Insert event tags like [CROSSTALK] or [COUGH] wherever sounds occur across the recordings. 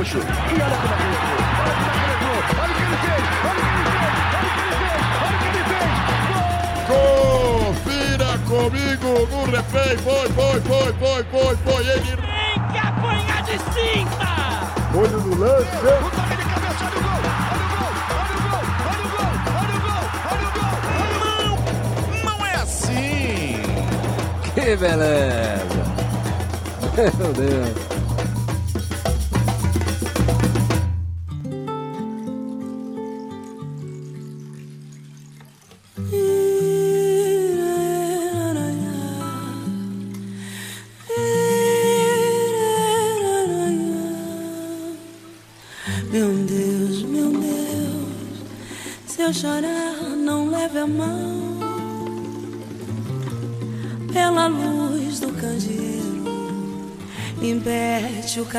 Gaúcho. E olha como é ele entrou. Olha como é ele entrou. Olha o que ele fez. Olha o que ele fez. Olha o que ele fez. Olha o que ele fez. Confira comigo no replay. Foi, foi, foi, foi, foi, foi. Ele Tem que apanhar de cinta! olho no lance. O toque de cabeça. Olha o gol. Olha o gol. Olha o gol. Olha o gol. Olha o gol. Olha o gol. Não é assim! Que beleza! Meu Deus!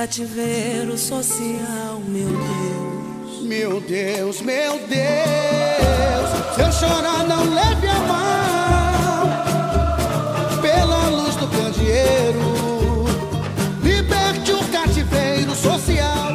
Cativeiro social, meu Deus. Meu Deus, meu Deus, se eu chorar não leve a mão pela luz do candeeiro, liberte o cativeiro social.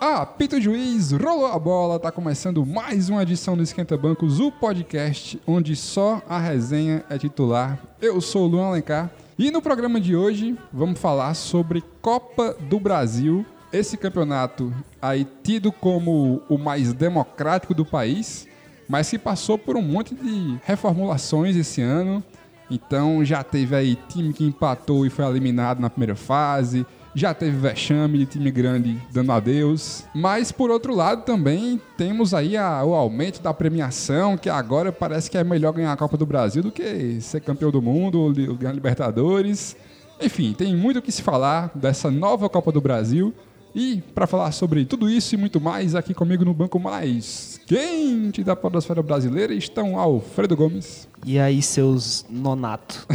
Apita o juiz, rolou a bola, tá começando mais uma edição do Esquenta Bancos, o podcast onde só a resenha é titular. Eu sou o Luan Alencar e no programa de hoje vamos falar sobre Copa do Brasil, esse campeonato aí tido como o mais democrático do país, mas que passou por um monte de reformulações esse ano. Então já teve aí time que empatou e foi eliminado na primeira fase, já teve vexame de time grande dando adeus. Mas por outro lado também temos aí a- o aumento da premiação, que agora parece que é melhor ganhar a Copa do Brasil do que ser campeão do mundo ou ganhar Libertadores. Enfim, tem muito o que se falar dessa nova Copa do Brasil. E para falar sobre tudo isso e muito mais, aqui comigo no banco mais quente da podosfera brasileira estão Alfredo Gomes. E aí, seus nonato?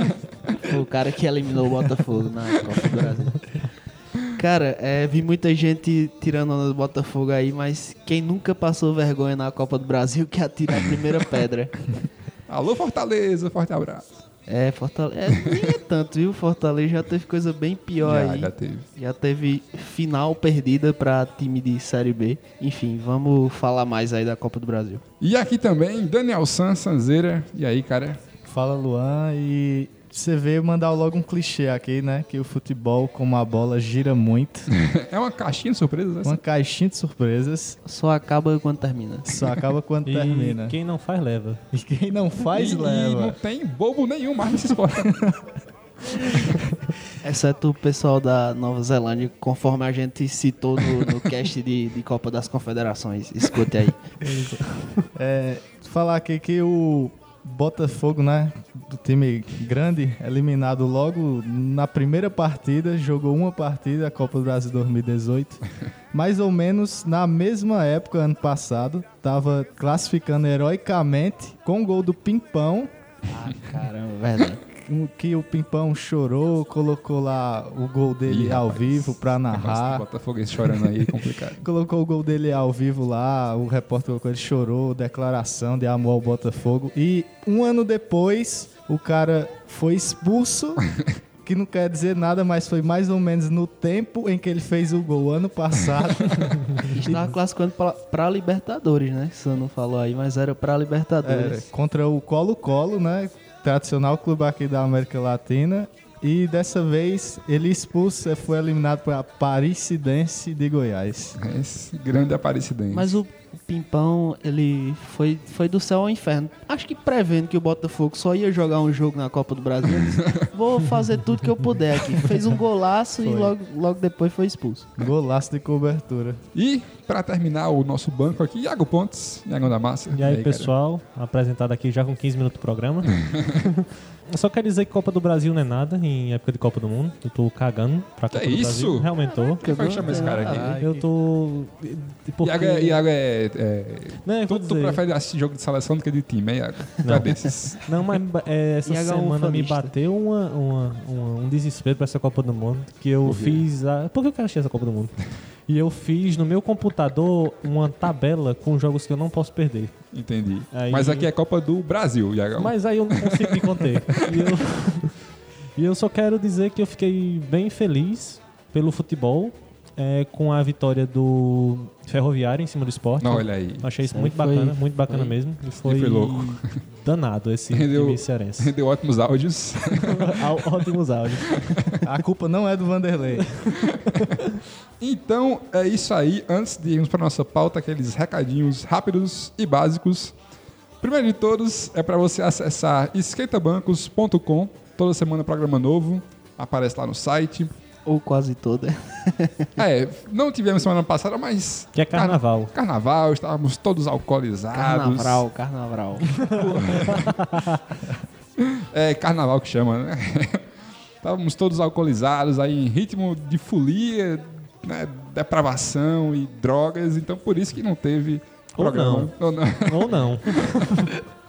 [LAUGHS] o cara que eliminou o Botafogo na Copa do Brasil. Cara, é, vi muita gente tirando onda do Botafogo aí, mas quem nunca passou vergonha na Copa do Brasil que atira a primeira pedra. [LAUGHS] Alô Fortaleza, forte abraço. É, Fortaleza. É, nem é tanto, viu? Fortaleza já teve coisa bem pior Já, aí. já teve. Já teve final perdida pra time de Série B. Enfim, vamos falar mais aí da Copa do Brasil. E aqui também, Daniel San, Sanzeira. E aí, cara? Fala Luan e você vê mandar logo um clichê aqui, né? Que o futebol, como a bola, gira muito. [LAUGHS] É uma caixinha de surpresas, né? Uma caixinha de surpresas, Só acaba quando termina. só acaba quando [LAUGHS] E termina. quem não faz, leva. E quem não faz, e, E não leva. tem bobo nenhum mais nesse esporte. [LAUGHS] Exceto o pessoal da Nova Zelândia, conforme a gente citou no, no cast de, de Copa das Confederações. Escute aí. É, falar aqui que o Botafogo, né? Do time grande, eliminado logo na primeira partida, jogou uma partida, a Copa do Brasil 2018. [LAUGHS] Mais ou menos na mesma época, ano passado, tava classificando heroicamente com o gol do Pimpão, Ah, caramba, verdade. Que o Pimpão chorou, colocou lá o gol dele Ih, ao rapaz. vivo pra narrar. Botafoguense chorando aí, complicado. [LAUGHS] Colocou o gol dele ao vivo lá, o repórter colocou, ele chorou, declaração de amor ao Botafogo. E um ano depois, o cara foi expulso, [LAUGHS] que não quer dizer nada, mas foi mais ou menos no tempo em que ele fez o gol ano passado. [LAUGHS] Estava classificando pra, pra Libertadores, né? Você não falou aí, mas era pra É, Libertadores. contra o Colo-Colo, né? Tradicional clube aqui da América Latina. E dessa vez ele expulso, foi eliminado para a Parisidense de Goiás. Esse grande aparecidense. Mas o Pimpão, ele foi, foi do céu ao inferno. Acho que prevendo que o Botafogo só ia jogar um jogo na Copa do Brasil, ele [LAUGHS] disse, vou fazer tudo que eu puder aqui. Fez um golaço e Foi. logo, logo depois foi expulso. Golaço de cobertura. E, pra terminar o nosso banco aqui, Iago Pontes, Iagão da Massa. E aí, cara? pessoal, apresentado aqui já com 15 minutos do programa. [LAUGHS] Eu só quero dizer que Copa do Brasil não é nada em época de Copa do Mundo. Eu tô cagando pra Que Copa do isso? Brasil. Realmente tô. Quem foi que chama esse cara aqui? Eu tô. Porque... Iago é. Iago é, é Não, tu, tu prefere assistir jogo de seleção do que de time, é, Iago? Não. é desses. Não, mas é, essa Iago é semana me bateu uma, uma- uma- um desespero pra essa Copa do Mundo. Que eu fiz. A... Por que eu quero assistir essa Copa do Mundo? E eu fiz no meu computador uma tabela com jogos que eu não posso perder. Entendi. Aí- Mas aqui é Copa do Brasil, Iagão. Mas aí eu não consigo me conter. [LAUGHS] E eu, [LAUGHS] e eu só quero dizer que eu fiquei bem feliz pelo futebol. É, com a vitória do Ferroviário em cima do esporte. Não, olha aí. Achei isso muito foi- bacana, muito bacana foi- mesmo. E foi, foi louco. danado esse [LAUGHS] Rendeu- time cearense. Rendeu ótimos áudios. [LAUGHS] Ótimos áudios. A culpa não é do Vanderlei. [LAUGHS] Então é isso aí. Antes de irmos para nossa pauta, aqueles recadinhos rápidos e básicos. Primeiro de todos é para você acessar esquentabancos.com. Toda semana programa novo. Aparece lá no site. Ou quase toda. É, não tivemos semana passada, mas. Que é carnaval. Carnaval, estávamos todos alcoolizados. Carnaval, carnaval. [LAUGHS] É carnaval que chama, né? [LAUGHS] Estávamos todos alcoolizados, aí em ritmo de folia, né? depravação e drogas, então por isso que não teve Ou programa. Ou não. [LAUGHS] Ou não.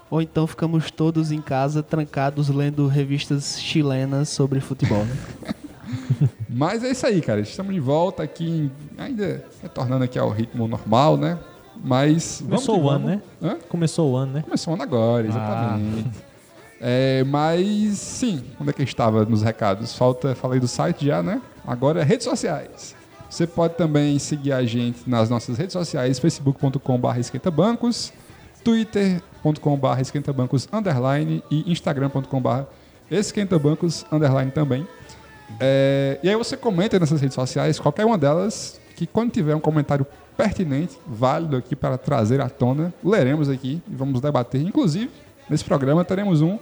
Ou então ficamos todos em casa, trancados, lendo revistas chilenas sobre futebol. né? [LAUGHS] Mas é isso aí, cara. Estamos de volta aqui, ainda retornando aqui ao ritmo normal, né? Mas. Começou o ano, né? Hã? Começou o ano, né? Começou o ano agora, exatamente. É, mas sim, onde é que eu estava nos recados? Falta, falei do site já, né? Agora redes sociais. Você pode também seguir a gente nas nossas redes sociais, facebook.com.br esquentabancos, twitter.com.br esquentabancos underline e instagram.com.br esquentabancos underline também. É, e aí você comenta nessas redes sociais, qualquer uma delas, que quando tiver um comentário pertinente, válido aqui para trazer à tona, leremos aqui e vamos debater. Inclusive, nesse programa teremos um.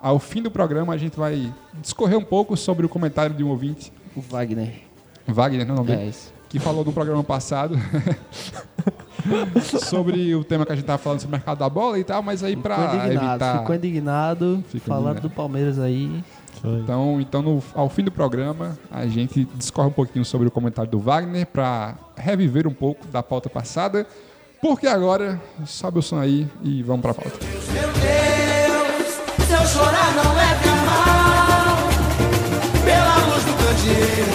Ao fim do programa a gente vai discorrer um pouco sobre o comentário de um ouvinte, O Wagner. Wagner, não é o nome É que falou no programa passado [LAUGHS] sobre o tema que a gente estava falando sobre o mercado da bola e tal, mas aí para evitar... ficou indignado. Falando do Palmeiras aí. Foi. Então, então no- ao fim do programa, a gente discorre um pouquinho sobre o comentário do Wagner para reviver um pouco da pauta passada. Porque agora, sobe o som aí e vamos pra pauta. Meu Deus, se eu chorar não a mal. Pela luz do candeeiro,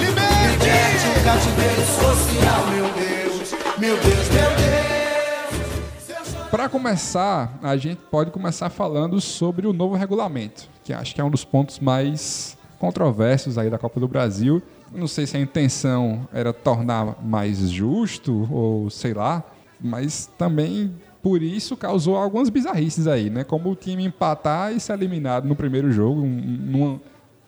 liberte o cativeiro social. Meu Deus, meu Deus, meu Deus. Para começar, a gente pode começar falando sobre o novo regulamento, que acho que é um dos pontos mais controversos aí da Copa do Brasil. Não sei se a intenção era tornar mais justo ou sei lá, mas também por isso causou algumas bizarrices aí, né? Como o time empatar e ser eliminado no primeiro jogo, um- numa-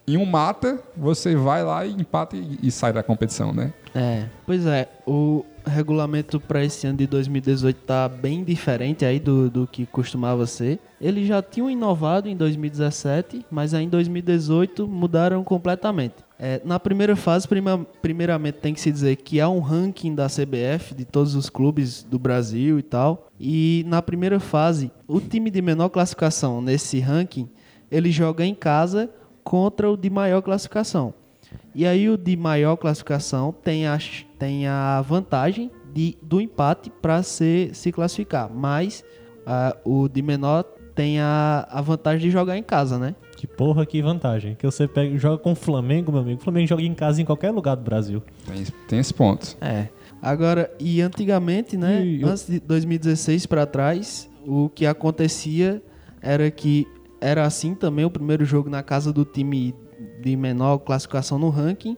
em um mata, você vai lá e empata e, e sai da competição, né? É, pois é, o regulamento para esse ano de 2018 tá bem diferente aí do, do que costumava ser. Eles já tinham inovado em 2017, mas aí em 2018 mudaram completamente. É, na primeira fase, prima- primeiramente tem que se dizer que há um ranking da CBF de todos os clubes do Brasil e tal. E na primeira fase, o time de menor classificação nesse ranking, ele joga em casa contra o de maior classificação. E aí o de maior classificação tem a, tem a vantagem de, do empate para se, se classificar. Mas o de menor tem a, a vantagem de jogar em casa, né? Que porra, que vantagem. Que você pega, joga com o Flamengo, meu amigo. O Flamengo joga em casa em qualquer lugar do Brasil. Tem, tem esse ponto. É. Agora, e antigamente, né? E eu- Antes de 2016 para trás, o que acontecia era que era assim também o primeiro jogo na casa do time de menor classificação no ranking.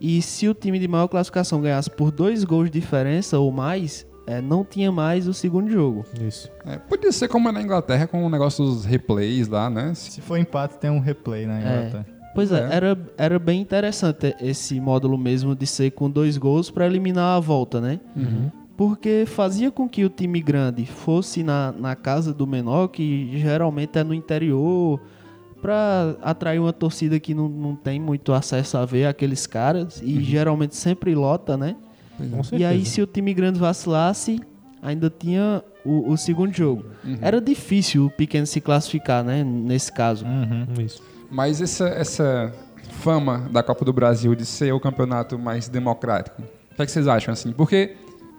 E se o time de maior classificação ganhasse por dois gols de diferença ou mais, é, não tinha mais o segundo jogo. Isso. É, podia ser como é na Inglaterra com o negócio dos replays lá, né? Se for empate, tem um replay na Inglaterra. Pois é, É. Era, era bem interessante esse módulo mesmo de ser com dois gols para eliminar a volta, né? Porque fazia com que o time grande fosse na, na casa do menor, que geralmente é no interior, para atrair uma torcida que não, não tem muito acesso a ver aqueles caras, e geralmente sempre lota, né? Com certeza. E aí, se o time grande vacilasse, ainda tinha o, o segundo jogo. Era difícil o pequeno se classificar, né? Nesse caso. Isso. Mas essa, essa fama da Copa do Brasil de ser o campeonato mais democrático, o que, é que vocês acham assim? Porque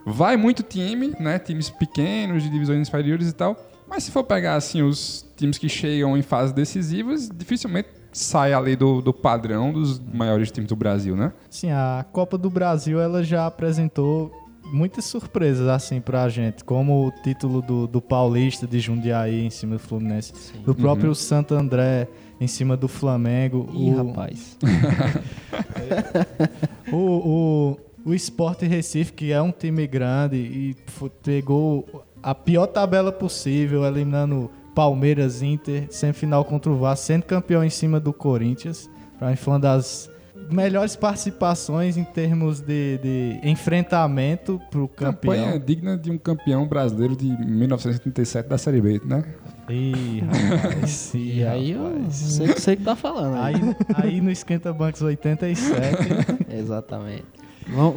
vai muito time, né? Times pequenos, de divisões inferiores e tal. Mas se for pegar assim os times que chegam em fases decisivas, dificilmente sai ali do, do padrão dos maiores times do Brasil, né? Sim, a Copa do Brasil ela já apresentou muitas surpresas assim pra gente, como o título do, do Paulista de Jundiaí em cima do Fluminense, do próprio Santo André em cima do Flamengo, Ih, o, rapaz. [LAUGHS] o, o o Sport Recife, que é um time grande e pegou a pior tabela possível, eliminando Palmeiras, Inter, semifinal contra o Vasco, sendo campeão em cima do Corinthians. Pra mim foi uma das melhores participações em termos de, de enfrentamento pro campeão. Campanha digna de um campeão brasileiro de 1977 da Série B, né? Ih, rapaz. [LAUGHS] E aí eu rapaz. sei, sei que tá falando. Aí, aí no Esquenta Bancos 87, [LAUGHS] Exatamente.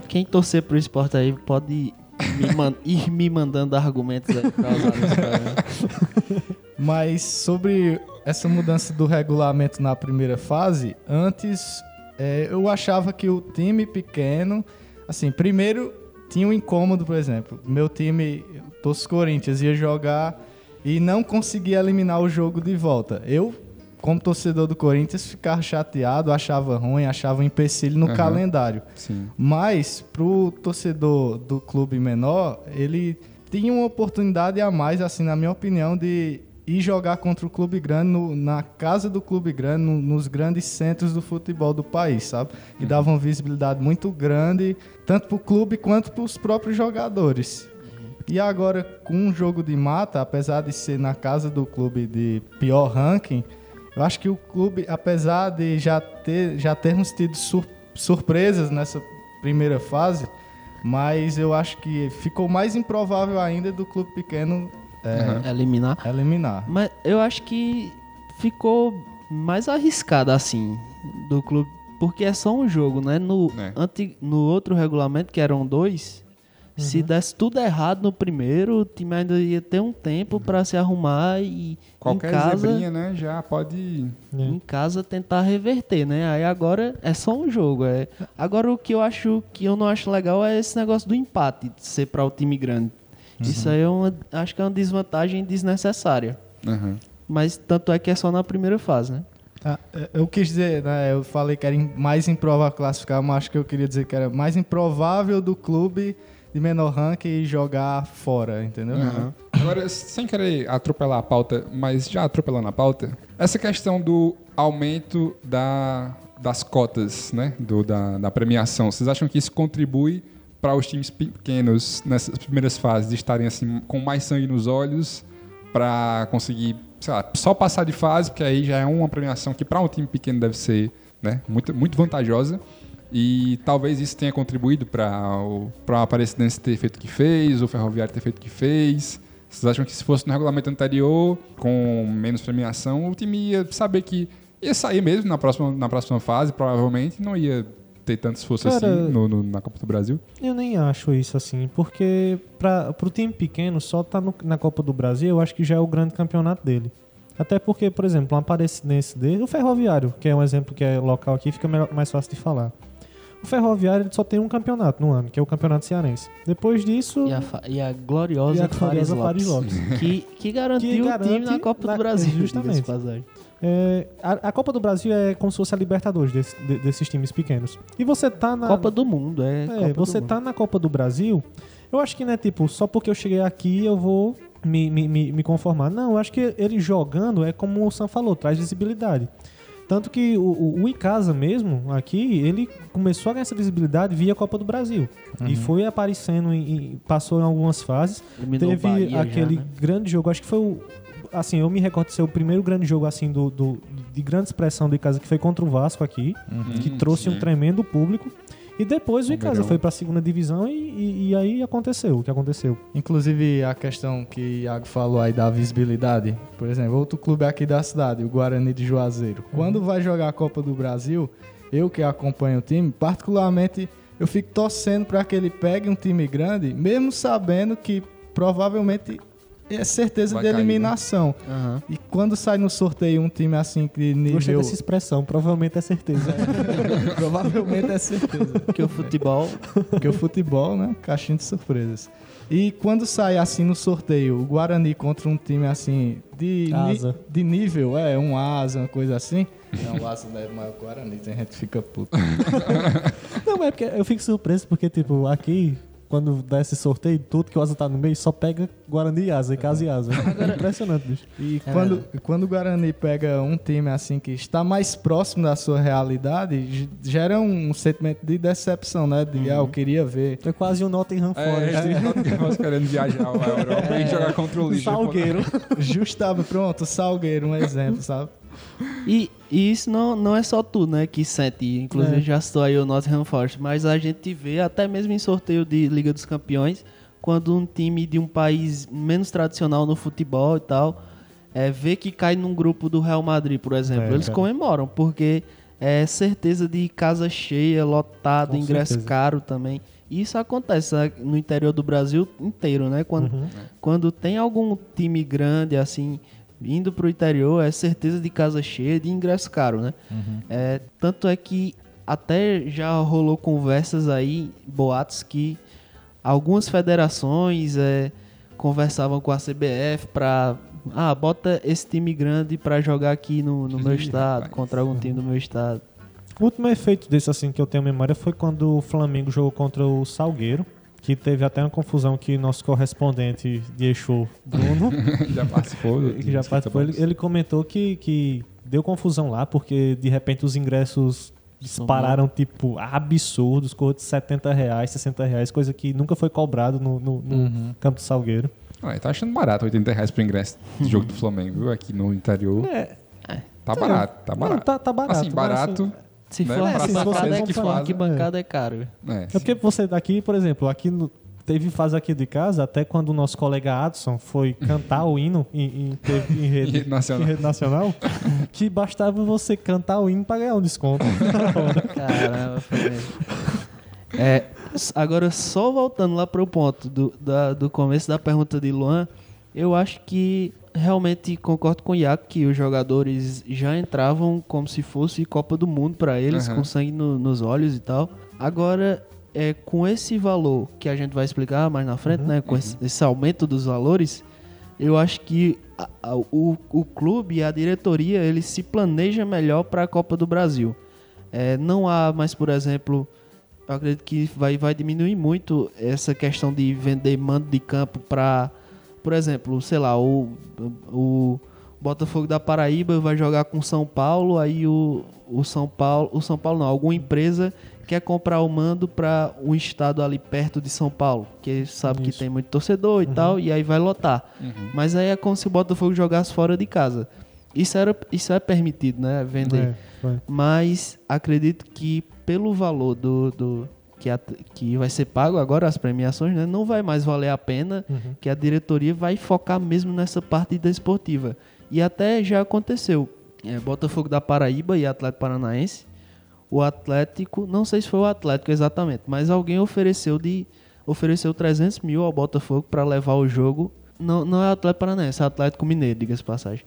Quem torcer pro esporte aí pode me man- ir me mandando argumentos aí pra usar nesse. [LAUGHS] Mas sobre essa mudança do regulamento na primeira fase, antes é, eu achava que o time pequeno, assim, primeiro tinha um incômodo, por exemplo, meu time, Tos Corinthians, ia jogar e não conseguia eliminar o jogo de volta. Eu, como torcedor do Corinthians, ficava chateado, achava ruim, achava um empecilho no Aham. calendário. Sim. Mas pro torcedor do clube menor, ele tinha uma oportunidade a mais, assim, na minha opinião, de ir jogar contra o clube grande no- na casa do clube grande, no- nos grandes centros do futebol do país, sabe? E dava uma visibilidade muito grande, tanto pro clube quanto pros próprios jogadores. E agora, com um jogo de mata, apesar de ser na casa do clube de pior ranking, eu acho que o clube, apesar de já, ter, já termos tido sur- surpresas nessa primeira fase, mas eu acho que ficou mais improvável ainda do clube pequeno é, Eliminar. eliminar. Mas eu acho que ficou mais arriscado assim do clube. Porque é só um jogo, né? No, É. anti- no outro regulamento, que eram dois, se desse tudo errado no primeiro, o time ainda ia ter um tempo pra se arrumar e Qualquer em casa, zebrinha, né, já pode... em casa tentar reverter, né? Aí agora é só um jogo. É... Agora o que eu acho que eu não acho legal é esse negócio do empate, de ser para o time grande. Isso aí é uma, acho que é uma desvantagem desnecessária. Aham. Mas tanto é que é só na primeira fase, né? Ah, é, eu quis dizer, né, eu falei que era mais improvável classificar, mas acho que eu queria dizer que era mais improvável do clube de menor ranking jogar fora, entendeu? Aham. Agora, sem querer atropelar a pauta, mas já atropelando a pauta, essa questão do aumento da, das cotas, né, do, da, da premiação, vocês acham que isso contribui para os times pequenos nessas primeiras fases estarem assim com mais sangue nos olhos para conseguir, sei lá, só passar de fase, porque aí já é uma premiação que para um time pequeno deve ser, né, muito, muito vantajosa. E talvez isso tenha contribuído para o a Aparecidense ter feito o que fez, o Ferroviário ter feito o que fez. Vocês acham que se fosse no regulamento anterior, com menos premiação, o time ia saber que ia sair mesmo na próxima, na próxima fase, provavelmente, não ia ter tanto esforço Cara, assim no, no- na Copa do Brasil? Eu nem acho isso assim, porque para pro time pequeno só tá no- na Copa do Brasil, eu acho que já é o grande campeonato dele. Até porque, por exemplo, um aparecidense dele, o Ferroviário, que é um exemplo que é local aqui, fica melhor- mais fácil de falar. O Ferroviário ele só tem um campeonato no ano, que é o Campeonato Cearense. Depois disso, E a, e a gloriosa, E a Fares Fares Lopes. [LAUGHS] que, que garantiu Que o time garante na Copa na- do Brasil. justamente. é, a, a Copa do Brasil é como se fosse a Libertadores desse- de- desses times pequenos. E você tá na. Copa do Mundo, é. É, você Mundo. tá na Copa do Brasil, eu acho que não é tipo, só porque eu cheguei aqui eu vou me, me, me, me conformar. Não, eu acho que ele jogando é como o Sam falou, traz visibilidade. Tanto que o, o, o Icasa mesmo, aqui, ele começou a ganhar essa visibilidade via Copa do Brasil. E foi aparecendo, em, em- passou em algumas fases. Eliminou Teve Bahia já, aquele né? grande jogo, acho que foi o. Assim, eu me recordo de ser o primeiro grande jogo assim do, do- de grande expressão do Icasa, que foi contra o Vasco aqui, que Hum, trouxe um sim. tremendo público. E depois o Icasa foi pra segunda divisão e, e- e aí aconteceu o que aconteceu. Inclusive a questão que o Iago falou aí da visibilidade. Por exemplo, outro clube aqui da cidade, o Guarani de Juazeiro. Quando vai jogar a Copa do Brasil, eu que acompanho o time, particularmente eu fico torcendo para que ele pegue um time grande, mesmo sabendo que provavelmente é certeza Vai de cair, né? eliminação. Aham. E quando sai no sorteio um time assim que Gostei nível dessa expressão, provavelmente é certeza. [LAUGHS] provavelmente é certeza. Porque o futebol. Porque o futebol, né? Caixinha de surpresas. E quando sai assim no sorteio, o Guarani contra um time assim de, ni- Asa. de nível, é, um asa, uma coisa assim. Não, o asa não é mais o Guarani, tem gente que fica puto. [LAUGHS] não, é porque eu fico surpreso porque, tipo, aqui quando dá esse sorteio, tudo que o Asa tá no meio, só pega Guarani e Asa, e Casa e Asa. É impressionante, bicho. E É quando, quando o Guarani pega um time assim que está mais próximo da sua realidade, gera um sentimento de decepção, né? De, ah, eu queria ver. É quase um Nottingham É, Forest. é, nós querendo viajar à Europa e jogar contra o Liverpool. Salgueiro. Justamente, pronto, Salgueiro, um exemplo, sabe? E, e isso não, não é só tu, né, que sente. Inclusive, É. já citou aí o Nottingham Forest. Mas a gente vê, até mesmo em sorteio de Liga dos Campeões, quando um time de um país menos tradicional no futebol e tal, é, vê que cai num grupo do Real Madrid, por exemplo. É, Eles cara. comemoram, porque é certeza de casa cheia, lotado, Com ingresso certeza. caro também. E Isso acontece né, no interior do Brasil inteiro, né? Quando, Uhum. quando tem algum time grande, assim, indo pro interior, é certeza de casa cheia, de ingresso caro, né? É, tanto é que até já rolou conversas aí, boatos, que algumas federações é, conversavam com a CBF pra... Ah, bota esse time grande pra jogar aqui no, no meu estado, rapaz. contra algum time do meu estado. O último efeito desse, assim, que eu tenho memória foi quando o Flamengo jogou contra o Salgueiro. Que teve até uma confusão que nosso correspondente de Exu, Bruno, [LAUGHS] já participou. [LAUGHS] que já participou, ele, ele comentou que, que deu confusão lá, porque de repente os ingressos dispararam, tipo, absurdos, cor de 70 reais, 60 reais, coisa que nunca foi cobrado no, no- no campo do Salgueiro. Ah, tá achando barato 80 reais pro ingresso do jogo do Flamengo, viu? Aqui no interior. É, Tá barato, tá Não, barato. tá- tá barato, Assim, mas barato. Se né, for pra se arquibancada, é que faz. arquibancada é caro. É, É porque você daqui, por exemplo, aqui no- teve fase aqui de casa, até quando o nosso colega Adson foi cantar o hino em, em- em rede, Em [LAUGHS] rede nacional. em rede nacional, que bastava você cantar o hino para ganhar um desconto. Caramba, foi mesmo. É, agora, só voltando lá pro ponto do, da- do começo da pergunta de Luan, eu acho que realmente concordo com o Iaco que os jogadores já entravam como se fosse Copa do Mundo para eles, Aham. com sangue no- nos olhos e tal. Agora, é, com esse valor que a gente vai explicar mais na frente, né, com esse, esse aumento dos valores, eu acho que a- a- o, o clube e a diretoria ele se planeja melhor para a Copa do Brasil. É, não há mais, por exemplo, eu acredito que vai, vai diminuir muito essa questão de vender mando de campo para, por exemplo, sei lá, o, o Botafogo da Paraíba vai jogar com São Paulo, aí o, o São Paulo, o São Paulo não, alguma empresa quer comprar o mando para um estado ali perto de São Paulo, que sabe que Isso. tem muito torcedor e tal, e aí vai lotar. Mas aí é como se o Botafogo jogasse fora de casa. Isso, era, isso é permitido, né? Vender. É. Mas acredito que pelo valor do, do que, a- que vai ser pago agora, as premiações, né, não vai mais valer a pena, que a diretoria vai focar mesmo nessa parte desportiva. E até já aconteceu. É, Botafogo da Paraíba e Atlético Paranaense. O Atlético, não sei se foi o Atlético exatamente, mas alguém ofereceu de ofereceu 300 mil ao Botafogo para levar o jogo. Não, não é Atlético Paranaense, é Atlético Mineiro, diga-se de passagem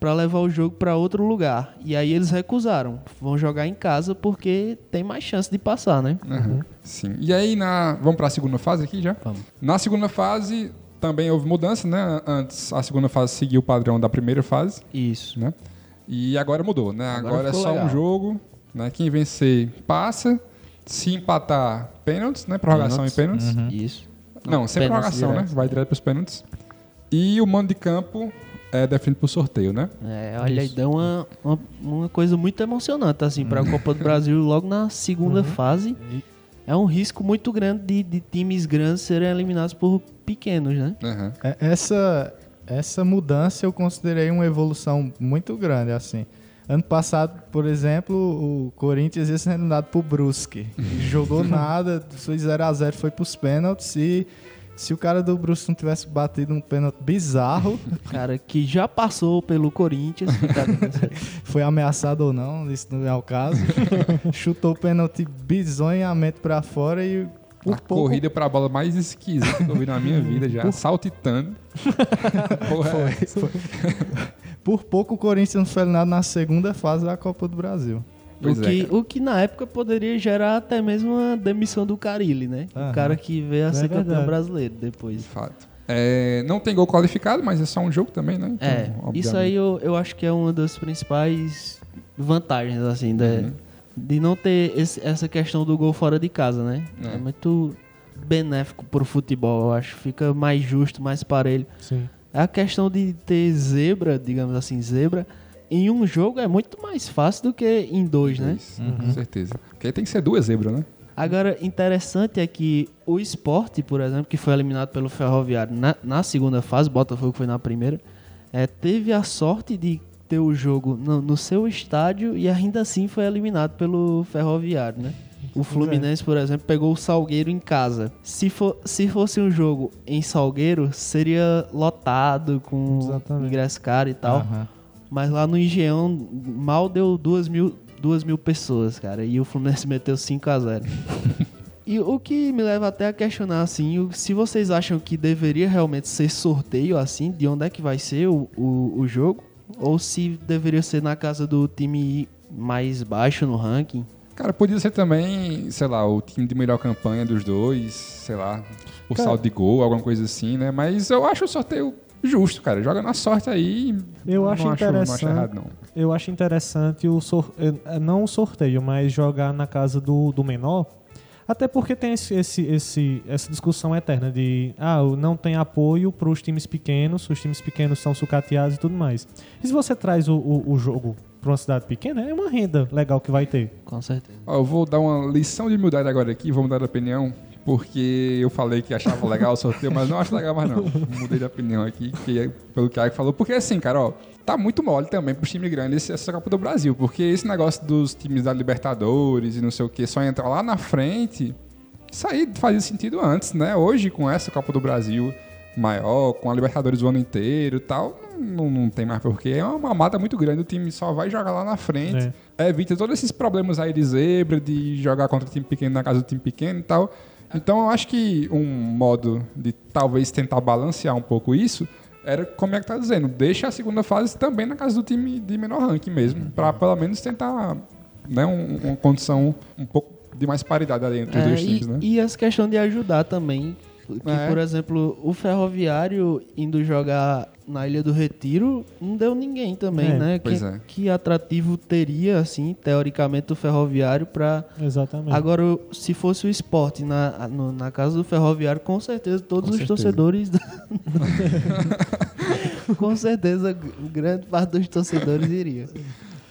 para levar o jogo para outro lugar. E aí eles recusaram. Vão jogar em casa porque tem mais chance de passar, né? Aham, Sim. E aí, na... vamos para a segunda fase aqui já? Vamos. Na segunda fase, também houve mudança, né? Antes, a segunda fase seguiu o padrão da primeira fase, Isso. né? E agora mudou, né? Agora Agora, é só legal. um jogo, né? Quem vencer, passa. Se empatar, pênaltis, né? Prorrogação e pênaltis. Isso. Não, sem Pênaltis prorrogação, né? direto. Vai direto para os pênaltis. E o mando de campo é definido por sorteio, né? É, olha, aí deu uma, uma, uma coisa muito emocionante, assim, para a Copa do Brasil [LAUGHS] logo na segunda fase. É um risco muito grande de, de times grandes serem eliminados por pequenos, né? Aham. É, Essa, essa mudança eu considerei uma evolução muito grande, assim. Ano passado, por exemplo, o Corinthians ia sendo eliminado pro Brusque. [LAUGHS] Jogou nada, foi 0x0, foi pros pênaltis e se o cara do Brusque não tivesse batido um pênalti bizarro, [LAUGHS] Cara, que já passou pelo Corinthians. fica- [LAUGHS] foi ameaçado ou não, isso não é o caso. [LAUGHS] Chutou o pênalti bizonhamente pra fora e por a pouco corrida para a bola mais esquisita que eu vi na minha vida já, saltitando. Porra, é. Por pouco o Corinthians não foi eliminado na segunda fase da Copa do Brasil. Pois o, é, que, cara. o que na época poderia gerar até mesmo uma demissão do Carilli, né? Aham. O cara que veio a ser campeão verdade. brasileiro depois. De fato. É, não tem gol qualificado, mas é só um jogo também, né? Então, É, isso obviamente. aí eu, eu acho que é uma das principais vantagens, assim, da- Uhum. de não ter esse- essa questão do gol fora de casa, né? É. É. muito, benéfico pro futebol, eu acho. Fica mais justo, mais parelho. Sim. A questão de ter zebra, digamos assim, zebra, em um jogo é muito mais fácil do que em dois, né? Isso, Com certeza. Porque tem que ser duas zebras, né? Agora, interessante é que o esporte, por exemplo, que foi eliminado pelo Ferroviário na, na segunda fase, Botafogo foi na primeira, é, teve a sorte de ter o jogo no, no seu estádio e ainda assim foi eliminado pelo Ferroviário, né? O Fluminense, por exemplo, pegou o Salgueiro em casa. Se, for, se fosse um jogo em Salgueiro, seria lotado, com Exatamente. ingresso caro e tal. Aham. Mas lá no Engenhão, mal deu duas mil, duas mil pessoas, cara. E o Fluminense [LAUGHS] meteu 5 a 0 E o que me leva até a questionar, assim, se vocês acham que deveria realmente ser sorteio, assim, de onde é que vai ser o, o, o jogo? Ou se deveria ser na casa do time mais baixo no ranking? Cara, podia ser também, sei lá, o time de melhor campanha dos dois, sei lá, o Cara- saldo de gol, alguma coisa assim, né? Mas eu acho o sorteio justo, cara. Joga na sorte aí. Eu não acho Não interessante. acho errado, não. Eu acho interessante o sor... eh, não o sorteio, mas jogar na casa do, do menor. Até porque tem esse, esse, esse- essa discussão eterna de ah, não tem apoio para os times pequenos, os times pequenos são sucateados e tudo mais. E se você traz o, o, o jogo para uma cidade pequena, é uma renda legal que vai ter. Com certeza. Ó, eu vou dar uma lição de humildade agora aqui, vou mudar de opinião, porque eu falei que achava legal o sorteio, mas não acho legal mais não. Mudei de opinião aqui, que é pelo que a falou. Porque assim, cara, ó, tá muito mole também pros times grandes esse- essa Copa do Brasil, porque esse negócio dos times da Libertadores e não sei o que, só entrar lá na frente, isso aí fazia sentido antes, né? Hoje, com essa Copa do Brasil maior, com a Libertadores o ano inteiro e tal, não, não tem mais porquê. É uma mamada muito grande, o time só vai jogar lá na frente evita todos esses problemas aí de zebra, de jogar contra o time pequeno na casa do time pequeno e tal. Então eu acho que um modo de talvez tentar balancear um pouco isso era como é que tá dizendo, deixa a segunda fase também na casa do time de menor ranking mesmo, para pelo menos tentar né, um- uma condição um pouco de mais paridade ali entre os É, dois e, times, né? e essa questão de ajudar também. Que, É. por exemplo, o Ferroviário indo jogar na Ilha do Retiro não deu ninguém também, É. né? Pois que, é. que atrativo teria, assim, teoricamente, o Ferroviário para Exatamente. Agora, se fosse o esporte na, no- na casa do Ferroviário, com certeza todos Com os certeza. torcedores. da- [LAUGHS] com certeza, grande parte dos torcedores iria.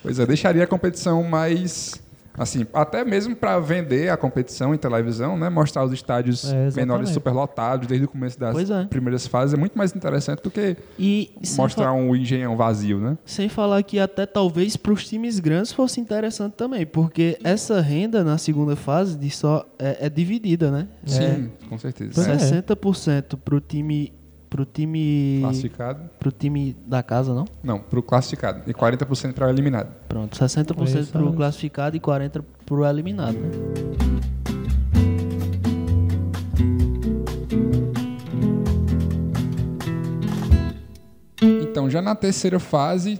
Pois é, deixaria a competição mais. Assim, até mesmo para vender a competição em televisão, né? Mostrar os estádios É, menores superlotados desde o começo das é. primeiras fases é muito mais interessante do que E mostrar um engenhão vazio, né? sem falar que até talvez para os times grandes fosse interessante também, porque essa renda na segunda fase de só é, é dividida, né? Sim, com certeza. Pois É. é. 60% pro time pro time Classificado? pro time da casa, não? Não, pro classificado. E 40% para o eliminado. Pronto, 60% Isso, pro é. classificado e 40 pro eliminado, né? Então, já na terceira fase,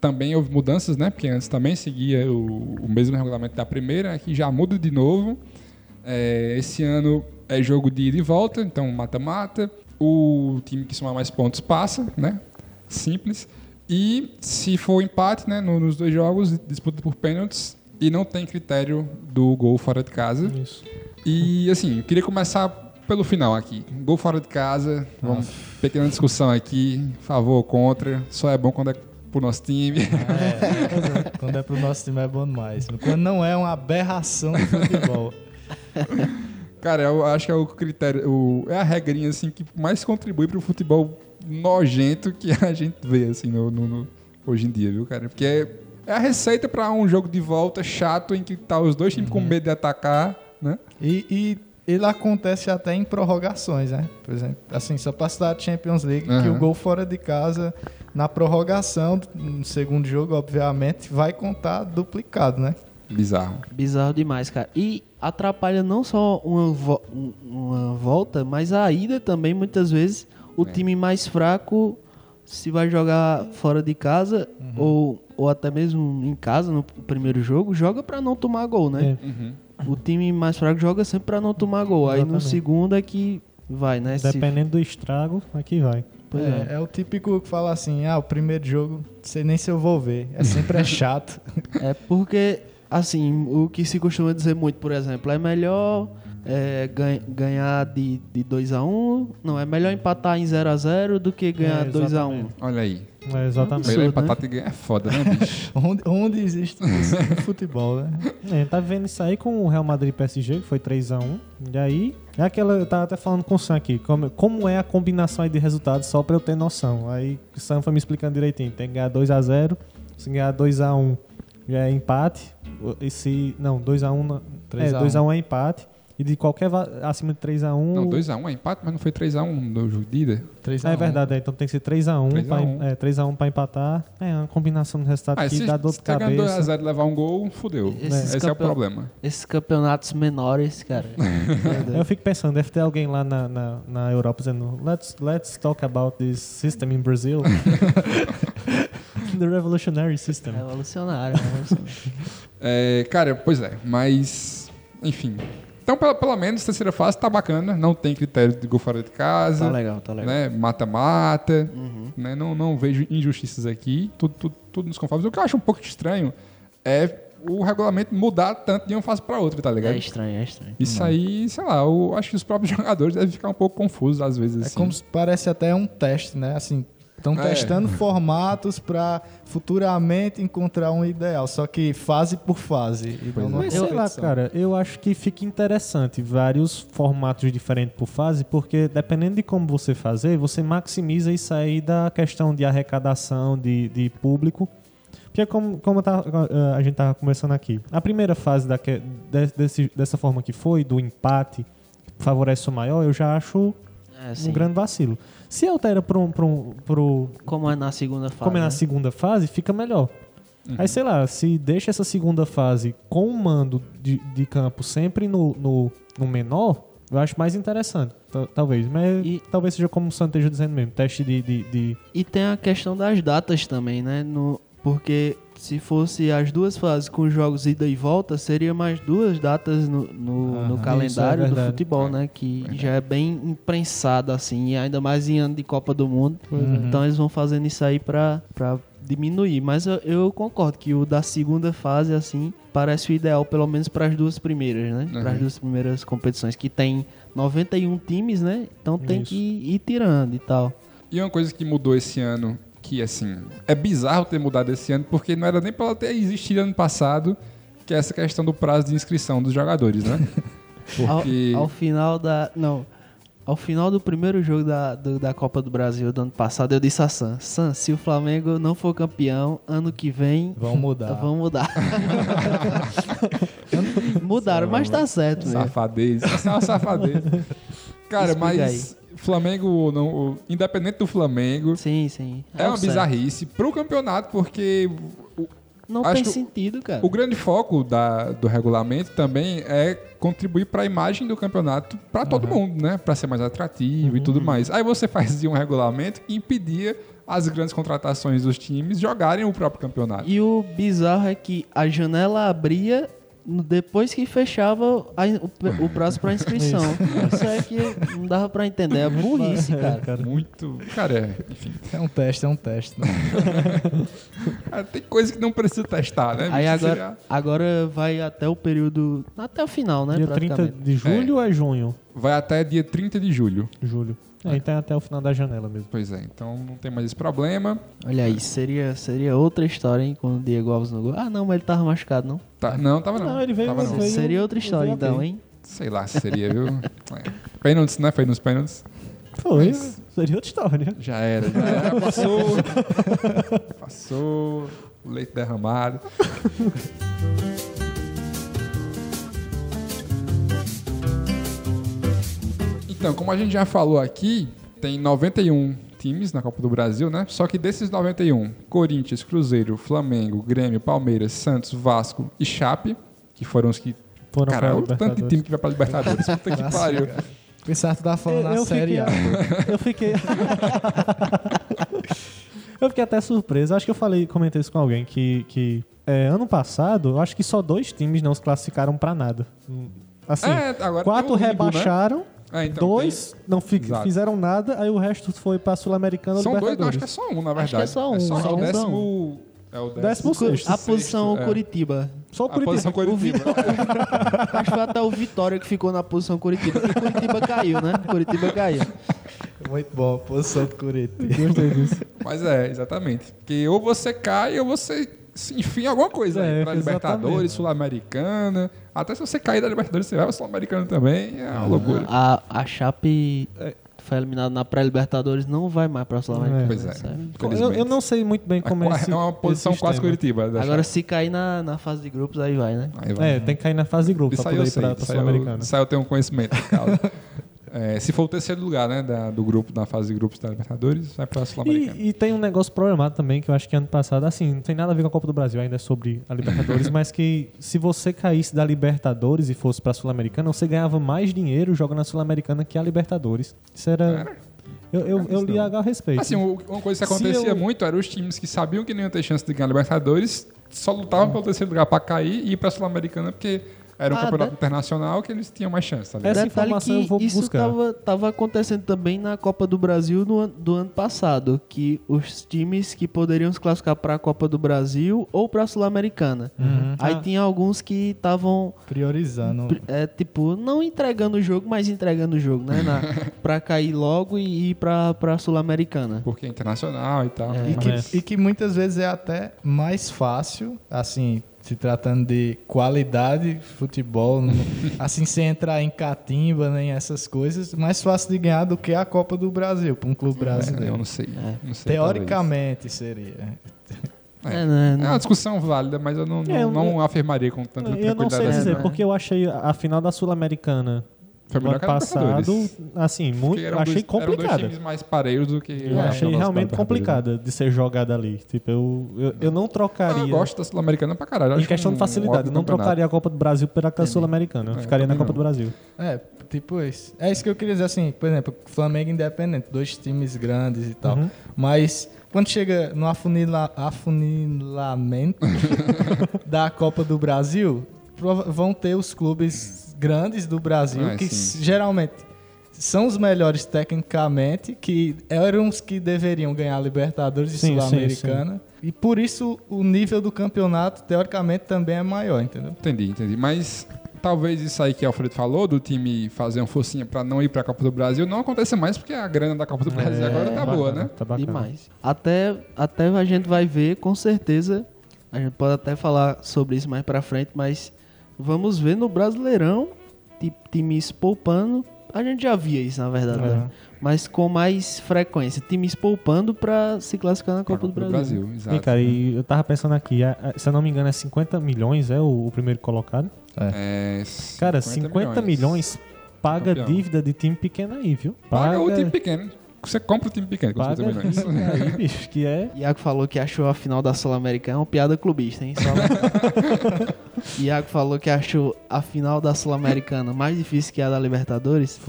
também houve mudanças, né? Porque antes também seguia o, o mesmo regulamento da primeira, aqui já muda de novo. É, esse ano é jogo de ida e volta, então mata-mata. O time que somar mais pontos passa, né? Simples. E se for empate, né, no- nos dois jogos, disputa por pênaltis e não tem critério do gol fora de casa. Isso. E assim, eu queria começar pelo final aqui. Gol fora de casa, vamos, pequena discussão aqui, favor ou contra, só é bom quando é pro nosso time. Quando é pro nosso time é bom demais. Quando não é uma aberração do futebol. [LAUGHS] Cara, eu acho que é o critério, o- é a regrinha assim que mais contribui pro futebol nojento que a gente vê assim no, no- no- hoje em dia, viu, cara? Porque é, é a receita pra um jogo de volta chato em que tá os dois times com medo de atacar, né? E, e ele acontece até em prorrogações, né? Por exemplo, assim, só pra citar a Champions League, que Aham. o gol fora de casa, na prorrogação, no segundo jogo, obviamente, vai contar duplicado, né? Bizarro. Bizarro demais, cara. E atrapalha não só uma, vo- um- uma volta, mas a ida também, muitas vezes, o É. time mais fraco, se vai jogar fora de casa, ou, ou até mesmo em casa, no primeiro jogo, joga pra não tomar gol, né? É. O time mais fraco joga sempre pra não tomar gol. Aí no Exatamente. segundo é que vai, né? Se- Dependendo do estrago, aqui vai. Pois é. é, é o típico que fala assim, ah, o primeiro jogo, sei nem se eu vou ver. É sempre é [LAUGHS] chato. É porque assim, o que se costuma dizer muito, por exemplo, é melhor é, ganha- ganhar de, de 2x1, não, é melhor empatar em 0x0 do que ganhar É, 2x1. exatamente. Olha aí. É, exatamente. Melhor Absurdo, empatar e ganhar é foda, né, bicho? [LAUGHS] Onde, onde existe isso [LAUGHS] no futebol, né? É, tá vendo isso aí com o Real Madrid PSG, que foi 3x1. E aí, é aquela. Eu tava até falando com o Sam aqui, como, como é a combinação aí de resultados, só pra eu ter noção. Aí o Sam foi me explicando direitinho. Tem que ganhar 2x0, se ganhar 2x1 já é empate. E se. Não, 2x1. na- É, 3 a 1. 2x1 é empate. E de qualquer acima de 3x1. Não, 2x1 é empate, mas não foi 3x1 no jogo de ida. 3 É verdade, é, então tem que ser 3x1 3 a pra, 1. é, 3x1 pra empatar. É uma combinação de resultado Ah, que se dá dor de tá cabeça. 2x0 e levar um gol, fudeu. Esses Esse é o campeon- problema. Esses campeonatos menores, cara. [LAUGHS] Eu fico pensando, deve ter alguém lá na, na, na Europa dizendo let's, let's talk about this system in Brazil. [LAUGHS] [LAUGHS] The revolutionary system. Revolucionário, revolucionário. É, cara, pois é, mas. Enfim. Então, pelo, pelo menos, terceira fase tá bacana. Não tem critério de gol fora de casa. Tá legal, tá legal. né? Mata-mata. Uhum. Né? Não, não vejo injustiças aqui. Tudo, tudo, tudo nos conformes. O que eu acho um pouco estranho é o regulamento mudar tanto de uma fase pra outra, tá ligado? É estranho, é estranho. Isso aí, sei lá, eu acho que os próprios [LAUGHS] jogadores devem ficar um pouco confusos às vezes. É assim. como se parece até um teste, né? Assim, estão É. testando formatos para futuramente encontrar um ideal, só que fase por fase. E numa Mas sei lá, cara, eu acho que fica interessante vários formatos diferentes por fase, porque dependendo de como você fazer, você maximiza isso aí da questão de arrecadação, de, de público. Porque como, como tá- a gente tava conversando aqui, a primeira fase de- desse- dessa forma que foi, do empate, favorece o maior, eu já acho É, um grande vacilo. Se altera pro, pro, pro, Como é na segunda fase. como é na né? segunda fase, fica melhor. Aí, sei lá, se deixa essa segunda fase com o mando de, de campo sempre no, no, no menor, eu acho mais interessante. Tal- Talvez. Mas E- talvez seja como o Santo esteja dizendo mesmo, teste de. de, de- E tem a questão das datas também, né? No, porque se fosse as duas fases com jogos ida e volta, seria mais duas datas no, no, no Aham. calendário é do futebol, né? Que já é bem imprensado, assim, e ainda mais em ano de Copa do Mundo. Então eles vão fazendo isso aí pra, pra diminuir. Mas eu, eu concordo que o da segunda fase, assim, parece o ideal, pelo menos para as duas primeiras, né? Para as Uhum. duas primeiras competições, que tem 91 times, né? Então tem Isso. que ir tirando e tal. E uma coisa que mudou esse ano, que assim, é bizarro ter mudado esse ano, porque não era nem pra ela ter existido ano passado, que é essa questão do prazo de inscrição dos jogadores, né? [LAUGHS] Porque. Ao, ao final da. Não. Ao final do primeiro jogo da, do- da Copa do Brasil do ano passado, eu disse a Sam: Sam, se o Flamengo não for campeão, ano que vem. Vão mudar. [LAUGHS] Vão mudar. [LAUGHS] Mudaram, mas tá certo mesmo. Safadez. Isso é uma safadez. Cara, Explica mas Flamengo, não, o- independente do Flamengo, Sim, sim. é, o uma certo. bizarrice pro campeonato, porque o, Não tem sentido, cara. o grande foco da- do regulamento também é contribuir para a imagem do campeonato para todo mundo, né? Para ser mais atrativo e tudo mais. Aí você [LAUGHS] fazia um regulamento que impedia as grandes contratações dos times jogarem o próprio campeonato. E o bizarro é que a janela abria depois que fechava a o, o prazo pra inscrição. [LAUGHS] Isso é que não dava pra entender. É burrice, cara. Muito. Cara, é, enfim. É um teste, é um teste. né? Cara, [LAUGHS] tem coisa que não precisa testar, né? Aí agora, Seria- agora vai até o período. Até o final, né? dia 30 praticamente. de julho ou é junho? Vai até dia 30 de julho. Julho. É, então é até o final da janela mesmo. Pois é, então não tem mais esse problema. Olha aí, seria, seria outra história, hein? Com o Diego Alves no gol. Ah, não, mas ele tava machucado, não. Tá, não, tava não. Não, ele veio- Tava não. veio- seria outra história, então, hein? Sei lá se seria, viu? É. Pênaltis, né? Foi nos pênaltis. Foi, Mas- seria outra história. Já era, já era. Passou. Passou. Leite derramado. [LAUGHS] Então, como a gente já falou aqui, tem 91 times na Copa do Brasil, né? Só que desses 91, Corinthians, Cruzeiro, Flamengo, Grêmio, Palmeiras, Santos, Vasco e Chape, que foram os que. Foram Cara, olha o tanto de time que vai pra Libertadores. Puta que Nossa, pariu. cara. Pensar tu tava falando na Série A. eu fiquei. [LAUGHS] eu fiquei até surpreso. Acho que eu falei, comentei isso com alguém que, que é, ano passado, eu acho que só dois times não se classificaram pra nada. Assim, É, agora quatro o limbo, né? É, então, dois não fi- Exato. fizeram nada, aí o resto foi pra Sul-Americana São dois, não, acho que é só um, na verdade. Acho que é só um, É só, só o um, décimo. É o Décimo décimo sexto. A posição é. Curitiba. Só o A posição Curitiba. Curitiba. [LAUGHS] Acho que foi até o Vitória que ficou na posição Curitiba. Porque Curitiba caiu, né? Curitiba caiu. Muito bom, posição do Curitiba. Gostei disso. Mas é, exatamente. Porque ou você cai ou você em alguma coisa. É, aí, pra. Libertadores, Sul-Americana. Até se você cair da Libertadores, você vai pra Sul-Americana também. É uma loucura. A, a Chape foi eliminada na pré-Libertadores, não vai mais pra Sul-Americana. É. Pois é. Eu, eu não sei muito bem como é esse é uma posição quase. Curitiba. Agora, se cair na, na fase de grupos, aí vai, né? Aí vai. É, tem que cair na fase de grupo Isso pra aí poder eu ir aí eu, Sul-Americana. eu tenho um conhecimento. [LAUGHS] É, se for o terceiro lugar né, da- do grupo, da fase de grupos da Libertadores, vai pra Sul-Americana. E, e tem um negócio problemático também, que eu acho que ano passado, assim, não tem nada a ver com a Copa do Brasil, ainda é sobre a Libertadores, [LAUGHS] mas que se você caísse da Libertadores e fosse pra Sul-Americana, você ganhava mais dinheiro jogando na Sul-Americana que a Libertadores. Isso era. Eu, eu, eu li a respeito. Assim, uma coisa que acontecia eu- muito era os times que sabiam que não iam ter chance de ganhar a Libertadores, só lutavam pelo terceiro lugar pra cair e ir pra Sul-Americana, porque era um Ah, campeonato de- internacional que eles tinham mais chance, tá ligado? Essa Detalhe informação que eu vou isso buscar. Tava, tava acontecendo também na Copa do Brasil an- do ano passado, que os times que poderiam se classificar para a Copa do Brasil ou para a Sul-Americana. Aí Ah. tinha alguns que estavam Priorizando. é, tipo não entregando o jogo, mas entregando o jogo, né, [LAUGHS] para cair logo e ir para para Sul-Americana. Porque é internacional e tal. É. E que, É. e que muitas vezes é até mais fácil, assim, se tratando de qualidade de futebol, não- [LAUGHS] assim, sem entrar em catimba nem essas coisas, mais fácil de ganhar do que a Copa do Brasil, para um clube É, eu brasileiro. não sei. Não sei Teoricamente seria. É. É, né, É uma discussão válida, mas eu não, não, É, eu- não afirmaria com tanta Eu não sei tranquilidade assim. dizer, né? porque eu achei a a final da Sul-Americana Foi melhor ano passado, assim, muito, achei dois, Eram dois complicada. times mais parelhos do que... Eu achei realmente complicada de ser jogada ali. Tipo, eu, eu, eu não trocaria. Eu gosto da Sul-Americana pra caralho. Em questão um de facilidade, eu não campeonato. trocaria a Copa do Brasil pela Sul-Americana. Eu É, ficaria na Copa não. do Brasil. É, tipo isso. É isso que eu queria dizer, assim, por exemplo, Flamengo e Independente, dois times grandes e tal. Uhum. Mas quando chega no afunila, afunilamento [LAUGHS] da Copa do Brasil, vão ter os clubes grandes do Brasil, Ah, que sim. geralmente são os melhores tecnicamente, que eram os que deveriam ganhar a Libertadores e Sul-Americana. E por isso o nível do campeonato, teoricamente, também é maior, entendeu? Entendi, entendi. Mas talvez isso aí que o Alfredo falou, do time fazer uma forcinha pra não ir pra Copa do Brasil, não aconteça mais, porque a grana da Copa do Brasil É, agora tá bacana, boa, né? Tá bacana. Demais. Até, até a gente vai ver, com certeza. A gente pode até falar sobre isso mais pra frente, mas vamos ver no Brasileirão ti- times poupando. A gente já via isso, na verdade, É. né? mas com mais frequência. Times poupando pra se classificar na Pra Copa do Brasil. exato. E, cara, e eu tava pensando aqui, se eu não me engano, é 50 milhões, é o, o primeiro colocado? É, Cara, 50, milhões, paga Campeão. dívida de time pequeno aí, viu? Paga o time pequeno. Você compra o time pequeno com Paga 50 milhões. dívida aí, [LAUGHS] bicho, que é... Iago falou que achou a final da Sul-Americana uma piada clubista, hein? Só... [LAUGHS] Iago falou que achou a final da Sul-Americana mais difícil que a da Libertadores.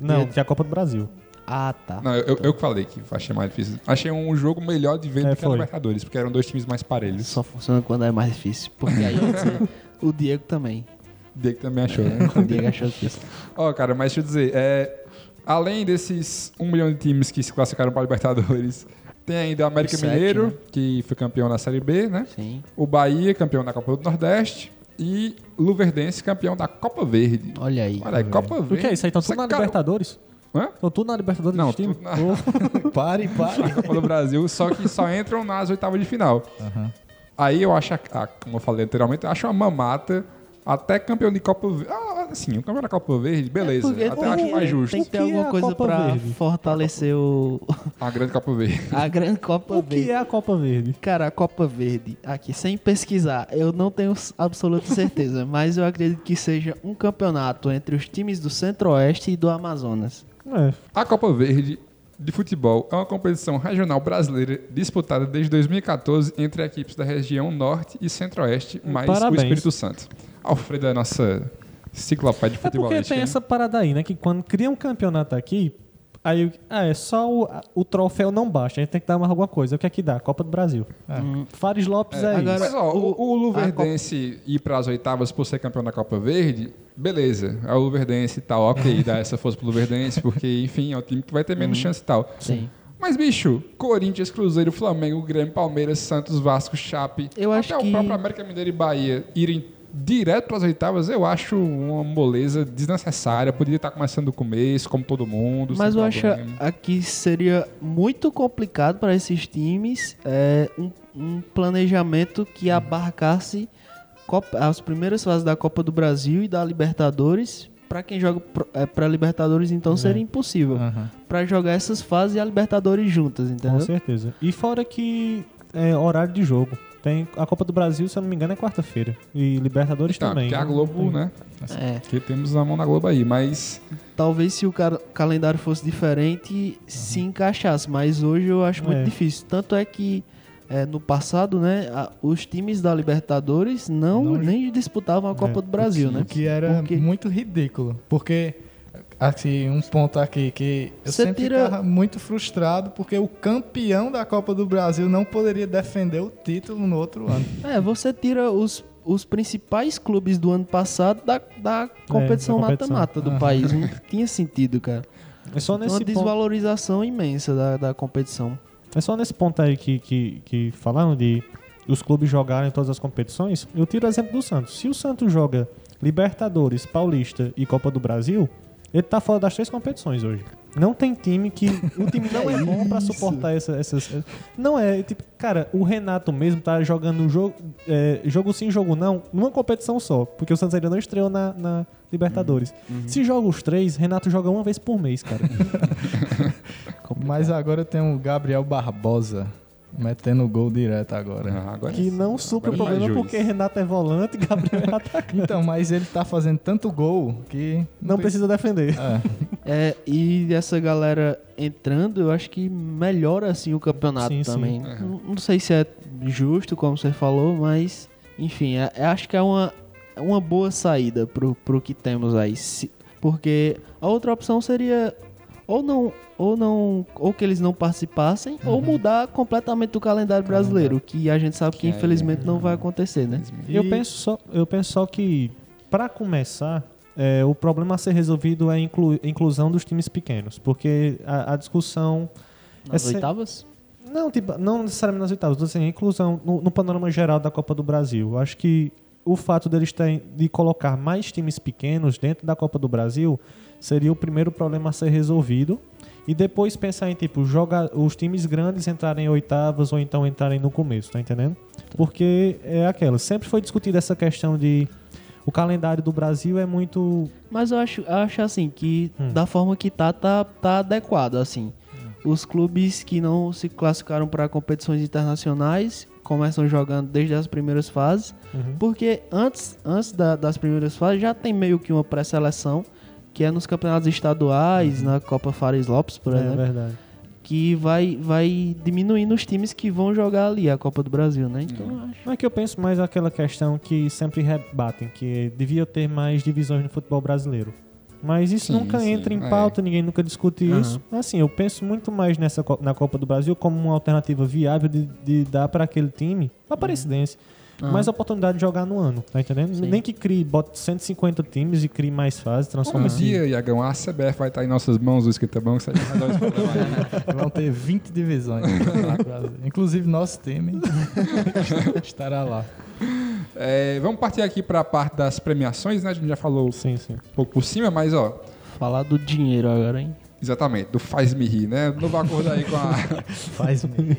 Não, que é a Copa do Brasil. Ah, tá. Não, eu, eu que falei que achei mais difícil. Achei um jogo melhor de ver É, do que a foi. Libertadores, porque eram dois times mais parelhos. Só funciona quando é mais difícil. Porque aí você- o Diego também. O Diego também achou, né? [LAUGHS] O Diego achou difícil. Ó, cara, mas deixa eu dizer, é, além desses um milhão de times que se classificaram para a Libertadores, tem ainda o América Sete, Mineiro, né? que foi campeão na Série B, né? Sim. O Bahia, campeão da Copa do Nordeste. E Luverdense, campeão da Copa Verde. Olha aí. Olha aí, Copa O Verde. que é isso aí? Estão tudo na cara- Libertadores? Hã? Estão tudo na Libertadores Não, tudo na- [LAUGHS] Pare, pare. Copa do Brasil, só que só entram nas oitavas de final. Aí eu acho, a- a- como eu falei anteriormente, eu acho uma mamata até campeão de Copa Verde. Ah, assim, o campeão da Copa Verde, beleza. Porque até acho mais justo. Tem que ter O que é alguma a coisa Copa pra Verde? fortalecer o... A grande Copa Verde. [LAUGHS] a grande Copa O Verde. que é a Copa Verde? Cara, a Copa Verde, aqui, sem pesquisar, eu não tenho absoluta certeza, [LAUGHS] mas eu acredito que seja um campeonato entre os times do Centro-Oeste e do Amazonas. É, A Copa Verde de futebol é uma competição regional brasileira disputada desde 2014 entre equipes da região Norte e Centro-Oeste, mais Parabéns. o Espírito Santo. Alfredo é a nossa enciclopédia de É futebol. porque tem essa parada aí, né? Que quando cria um campeonato aqui, aí ah, é só o, o troféu não basta, a gente tem que dar mais alguma coisa. O que é que dá? Copa do Brasil. Hum, Fares Lopes é, agora- isso. Mas ó, o, o Luverdense ir para as oitavas por ser campeão da Copa Verde, beleza. É o Luverdense e tal, ok, [LAUGHS] dá essa força pro Luverdense, porque, enfim, é o time que vai ter menos chance e tal. Sim. Mas, bicho, Corinthians, Cruzeiro, Flamengo, Grêmio, Palmeiras, Santos, Vasco, Chape. Eu acho até que- o próprio América Mineiro e Bahia irem direto para as oitavas, eu acho uma moleza desnecessária. Poderia estar começando do começo, como todo mundo. Mas eu acho aqui seria muito complicado para esses times é, um, um planejamento que abarcasse Copa- as primeiras fases da Copa do Brasil e da Libertadores. Para quem joga para Libertadores, então seria impossível. Aham. Para jogar essas fases e a Libertadores juntas, Com entendeu? certeza. E fora que é horário de jogo. Tem a Copa do Brasil, se eu não me engano, é quarta-feira. E Libertadores Tá, também. porque a Globo, tem- né? É. Que temos a mão na Globo aí, mas Talvez se o ca- calendário fosse diferente, se encaixasse. Mas hoje eu acho muito É. difícil. Tanto é que é, no passado, né, a- os times da Libertadores não, Não- nem disputavam a Copa do Brasil, né? O que era Porque- muito ridículo. Porque, assim, um ponto aqui que eu Você sempre tira- ficava muito frustrado porque o campeão da Copa do Brasil não poderia defender o título no outro ano. [LAUGHS] É, você tira os, os principais clubes do ano passado da, da competição da competição. mata-mata do Aham. país. Não tinha sentido, cara. É só Uma nesse ponto. desvalorização imensa da, da competição. É só nesse ponto aí que, que, que falaram de os clubes jogarem todas as competições. Eu tiro o exemplo do Santos. Se o Santos joga Libertadores, Paulista e Copa do Brasil, ele tá fora das três competições hoje. Não tem time que. [LAUGHS] O time não é bom pra suportar essa- essas. Não é, tipo, cara, o Renato mesmo tá jogando um jogo, é, jogo sim, jogo não, numa competição só. Porque o Santos ainda não estreou na, na Libertadores. Se joga os três, Renato joga uma vez por mês, cara. [LAUGHS] [LAUGHS] Mas agora tem o Gabriel Barbosa metendo gol direto agora. ah, agora que não supre o problema porque Renato é volante e [LAUGHS] Gabriel é atacante. Então, mas ele tá fazendo tanto gol que. Não precisa defender. É. É, e essa galera entrando, eu acho que melhora assim o campeonato Sim, sim. também. Não, não sei se é justo, como você falou, mas enfim, é- é- acho que é uma, é uma boa saída pro, pro que temos aí. Se- porque a outra opção seria ou não, ou não, ou que eles não participassem, ou mudar completamente o calendário brasileiro, que a gente sabe que, Que infelizmente não vai acontecer, né? Eu penso só, eu penso só que para começar, é, o problema a ser resolvido é a inclu- inclusão dos times pequenos, porque a, a discussão Nas Essa- oitavas? não, tipo, não necessariamente nas oitavas, assim, a inclusão no, no panorama geral da Copa do Brasil. Eu acho que o fato deles terem de colocar mais times pequenos dentro da Copa do Brasil seria o primeiro problema a ser resolvido. E depois pensar em, tipo, jogar os times grandes entrarem em oitavas ou então entrarem no começo, tá entendendo? Porque é aquela, sempre foi discutida essa questão de o calendário do Brasil é muito Mas eu acho, eu acho assim que Hum. da forma que tá, tá, tá adequado, assim. Os clubes que não se classificaram para competições internacionais começam jogando desde as primeiras fases, Uhum. porque antes, antes da- das primeiras fases já tem meio que uma pré-seleção, que é nos campeonatos estaduais, na Copa Fares Lopes, por Uhum. é exemplo, verdade. que vai, vai diminuindo os times que vão jogar ali a Copa do Brasil, né? Então, eu acho. Não é que eu penso mais aquela questão que sempre rebatem, que devia ter mais divisões no futebol brasileiro. Mas isso Sim, nunca sim, entra em é. pauta, ninguém nunca discute Aham. isso. Assim, eu penso muito mais nessa na Copa do Brasil como uma alternativa viável de, de dar para aquele time, a Aparecidense, Aham. mais oportunidade de jogar no ano, tá entendendo? Sim. Nem que crie, bote 150 times e crie mais fases, transforma Um dia, Iagão, a CBF vai estar em nossas mãos, o escritabão, que. [LAUGHS] Vão ter 20 divisões. [LAUGHS] Inclusive nosso time [LAUGHS] estará lá. É, vamos partir aqui para a parte das premiações, né? A gente já falou Sim, sim. um pouco por cima, mas ó, Falar do dinheiro agora, hein? Exatamente, do faz-me rir, né? Novo acordo aí com a, [LAUGHS] Faz mesmo.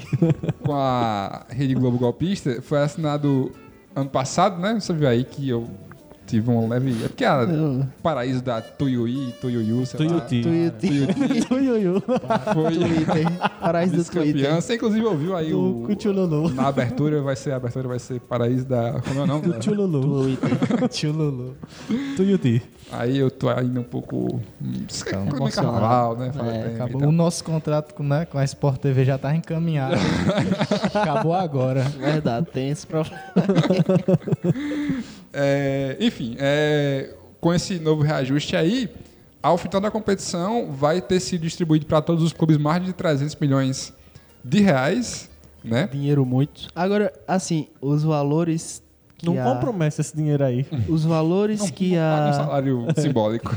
com a Rede Globo Golpista foi assinado ano passado, né? Você viu aí que eu tive um leve. É porque a Eu- paraíso da Tuyuí, Tuyuiu, sei lá. Tuiuti. [LAUGHS] Tuiuiu. Foi Twitter. Paraíso do Twitter. vice-campeã. Você inclusive ouviu aí o. Cuchululu. Na abertura vai ser a abertura vai ser paraíso da. Como é o nome? Chululu. Twitter. Tio Lulu. Tuiuti. Aí eu tô ainda um pouco. hum, Calma. no carnaval, né? É, Fala tempo e Acabou. tal. O nosso contrato com, né, com a Sport TV já tá encaminhado. [LAUGHS] Acabou agora. Verdade, tem esse problema. [LAUGHS] É, enfim, é, com esse novo reajuste aí, ao final da competição vai ter sido distribuído para todos os clubes mais de 300 milhões de reais, né? Dinheiro muito. Agora, assim, os valores que Não a, compromete esse dinheiro aí. [LAUGHS] os valores que Paga um a salário [LAUGHS] simbólico.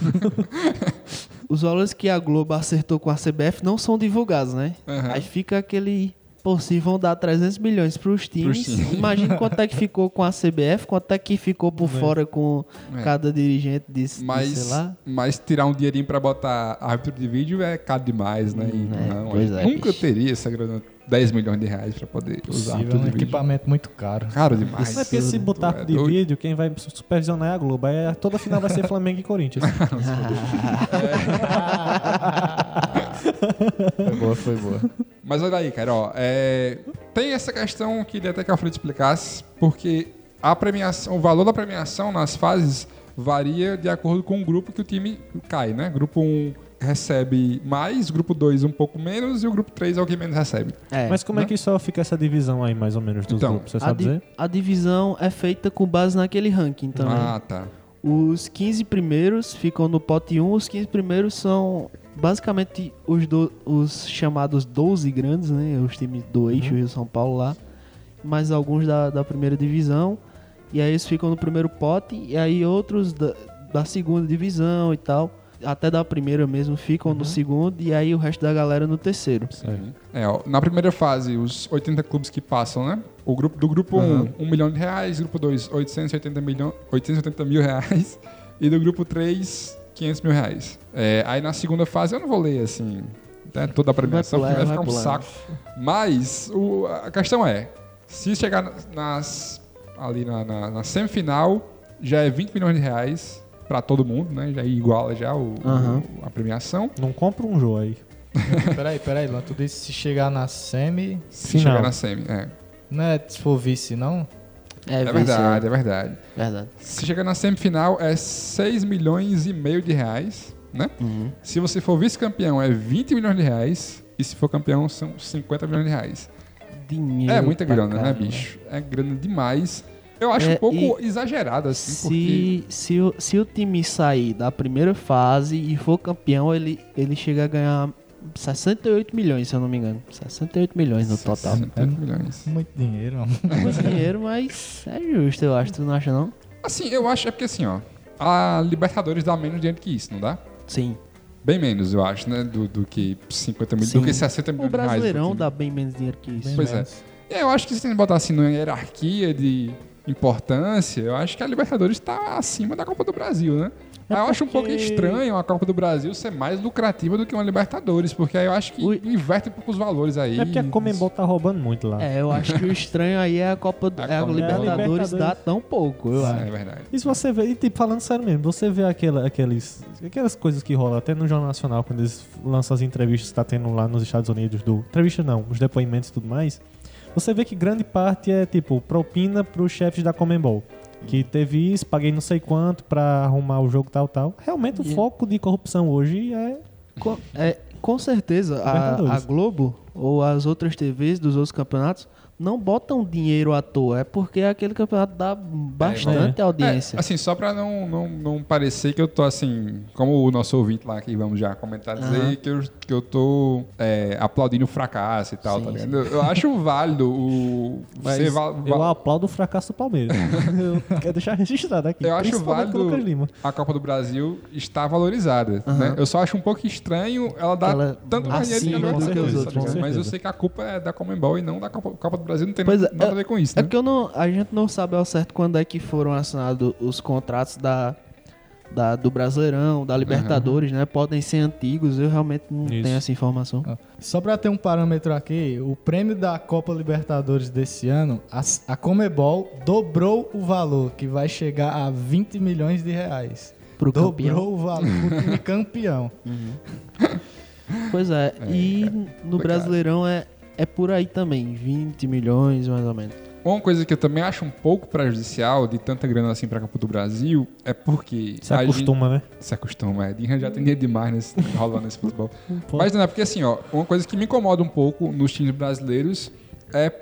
os valores que a Globo acertou com a CBF não são divulgados, né? Aham. Aí fica aquele. Pô, se vão dar 300 milhões pros times, times. imagina quanto é que ficou com a CBF, quanto é que ficou por fora com É. cada dirigente disse, Mas, sei lá. mas tirar um dinheirinho pra botar árbitro de vídeo é caro demais, né? E é, não, pois é, nunca bicho. teria essa grana, 10 milhões de reais pra poder usar Possível, árbitro é um de vídeo. equipamento muito caro. Caro demais. Não é porque se botar é de doido. vídeo, quem vai supervisionar é a Globo. Aí toda final vai ser Flamengo e Corinthians. [LAUGHS] [LAUGHS] [LAUGHS] Foi boa, foi boa. Mas olha aí, cara, ó, é, tem essa questão que queria até que a Alfredo explicasse, porque a premiação, o valor da premiação nas fases varia de acordo com o grupo que o time cai, né? Grupo 1 recebe mais, grupo 2 um pouco menos e o grupo 3 é o que menos recebe. É. Mas como é Né? que só fica essa divisão aí, mais ou menos, dos Então, grupos? Você a, sabe di- dizer? a divisão é feita com base naquele ranking também. Ah, tá. Os 15 primeiros ficam no pote 1. Os 15 primeiros são basicamente os, do- os chamados 12 grandes, né? Os times do eixo Rio São Paulo lá. Mais alguns da, da primeira divisão. E aí eles ficam no primeiro pote. E aí outros da, da segunda divisão e tal. Até da primeira mesmo ficam no segundo. E aí o resto da galera no terceiro. É, ó, na primeira fase, os 80 clubes que passam, né? O grupo do grupo 1, 1 milhão de reais, grupo 2, 880, milhão, 880 mil reais, [LAUGHS] e do grupo 3, 500 mil reais. É, aí na segunda fase, eu não vou ler assim né, toda a premiação, Vai porque pular, vai ficar um vai pulando. saco. Mas o- a questão é, se chegar nas- ali na, na- na semifinal, já é 20 milhões de reais pra todo mundo, né? Já iguala já o, Aham. o- a premiação. Não compra um jogo aí. [LAUGHS] peraí, peraí, Luan. Tu disse se chegar na semi, Se Final. chegar na semi, é. não é se for vice, não? É, É verdade, é verdade. verdade. Se chegar na semifinal é 6 milhões e meio de reais, né? Uhum. Se você for vice-campeão é 20 milhões de reais e se for campeão são 50 milhões de reais. Dinheiro é muita grana, né, caramba. bicho? É grana demais. Eu acho É, um pouco exagerado assim, porque Se, se, o, se o time sair da primeira fase e for campeão, ele, ele chega a ganhar 68 milhões, se eu não me engano. 68 milhões no total. 68 milhões. Muito dinheiro, mano. É muito dinheiro, mas é justo, eu acho. Tu não acha, não? Assim, eu acho é porque assim, ó, a Libertadores dá menos dinheiro que isso, não dá? Sim. Bem menos, eu acho, né, do, do que 50 milhões, do que 60 milhões O de reais. pro Brasileirão dá bem menos dinheiro que isso. Pois é. E aí eu acho que se tem que botar assim numa hierarquia de importância, eu acho que a Libertadores está acima da Copa do Brasil, né? É eu acho um pouco estranho a Copa do Brasil ser mais lucrativa do que uma Libertadores, porque aí eu acho que Ui. inverte um pouco os valores aí. É porque a Comembol tá roubando muito lá. É, eu acho que o estranho aí é a Copa do, A é a Libertadores, É a Libertadores. dá tão pouco, eu acho. É verdade. E se você vê, e tipo, falando sério mesmo, você vê aquela, aqueles, aquelas coisas que rolam até no Jornal Nacional, quando eles lançam as entrevistas que tá tendo lá nos Estados Unidos, do. Entrevista não, os depoimentos e tudo mais. Você vê que grande parte é tipo propina pros chefes da Comembol. Que teve isso, paguei não sei quanto pra arrumar o jogo tal, tal. Realmente o E- foco de corrupção hoje é. Com, é, com certeza, a, a Globo ou as outras TVs dos outros campeonatos não botam dinheiro à toa. É porque aquele campeonato dá bastante audiência. É, assim, só pra não, não, não parecer que eu tô assim, como o nosso ouvinte lá que vamos já comentar, dizer Aham. que, eu, que eu tô é, aplaudindo o fracasso e tal, Sim, tá ligado? Eu, eu acho válido o. [LAUGHS] Mas va- eu aplaudo o fracasso do Palmeiras. [LAUGHS] eu quero deixar registrado aqui. Eu acho válido a Copa do Brasil estar valorizada. Né? Eu só acho um pouco estranho ela dar Ela tanto mais dinheiro que que os outros, tá? Mas eu sei que a culpa é da Comembol e não da Copa, Copa do Brasil, não tem Pois nada, é, nada a ver com isso, É né? porque eu não, a gente não sabe ao certo quando é que foram assinados os contratos da, da- do Brasileirão, da Libertadores, né? Podem ser antigos, eu realmente não Isso. tenho essa informação. Só pra ter um parâmetro aqui, o prêmio da Copa Libertadores desse ano, a, a Comebol dobrou o valor, que vai chegar a 20 milhões de reais. Pro dobrou campeão. o valor pro time [LAUGHS] campeão. Pois é, e no Brasileirão é, é por aí também, 20 milhões mais ou menos. Uma coisa que eu também acho um pouco prejudicial de tanta grana assim pra Copa do Brasil é porque. Se a gente- acostuma, né? Se acostuma, é. Já tem dinheiro demais nesse, [LAUGHS] rolando nesse futebol. Pô. Mas não é porque assim, ó, uma coisa que me incomoda um pouco nos times brasileiros é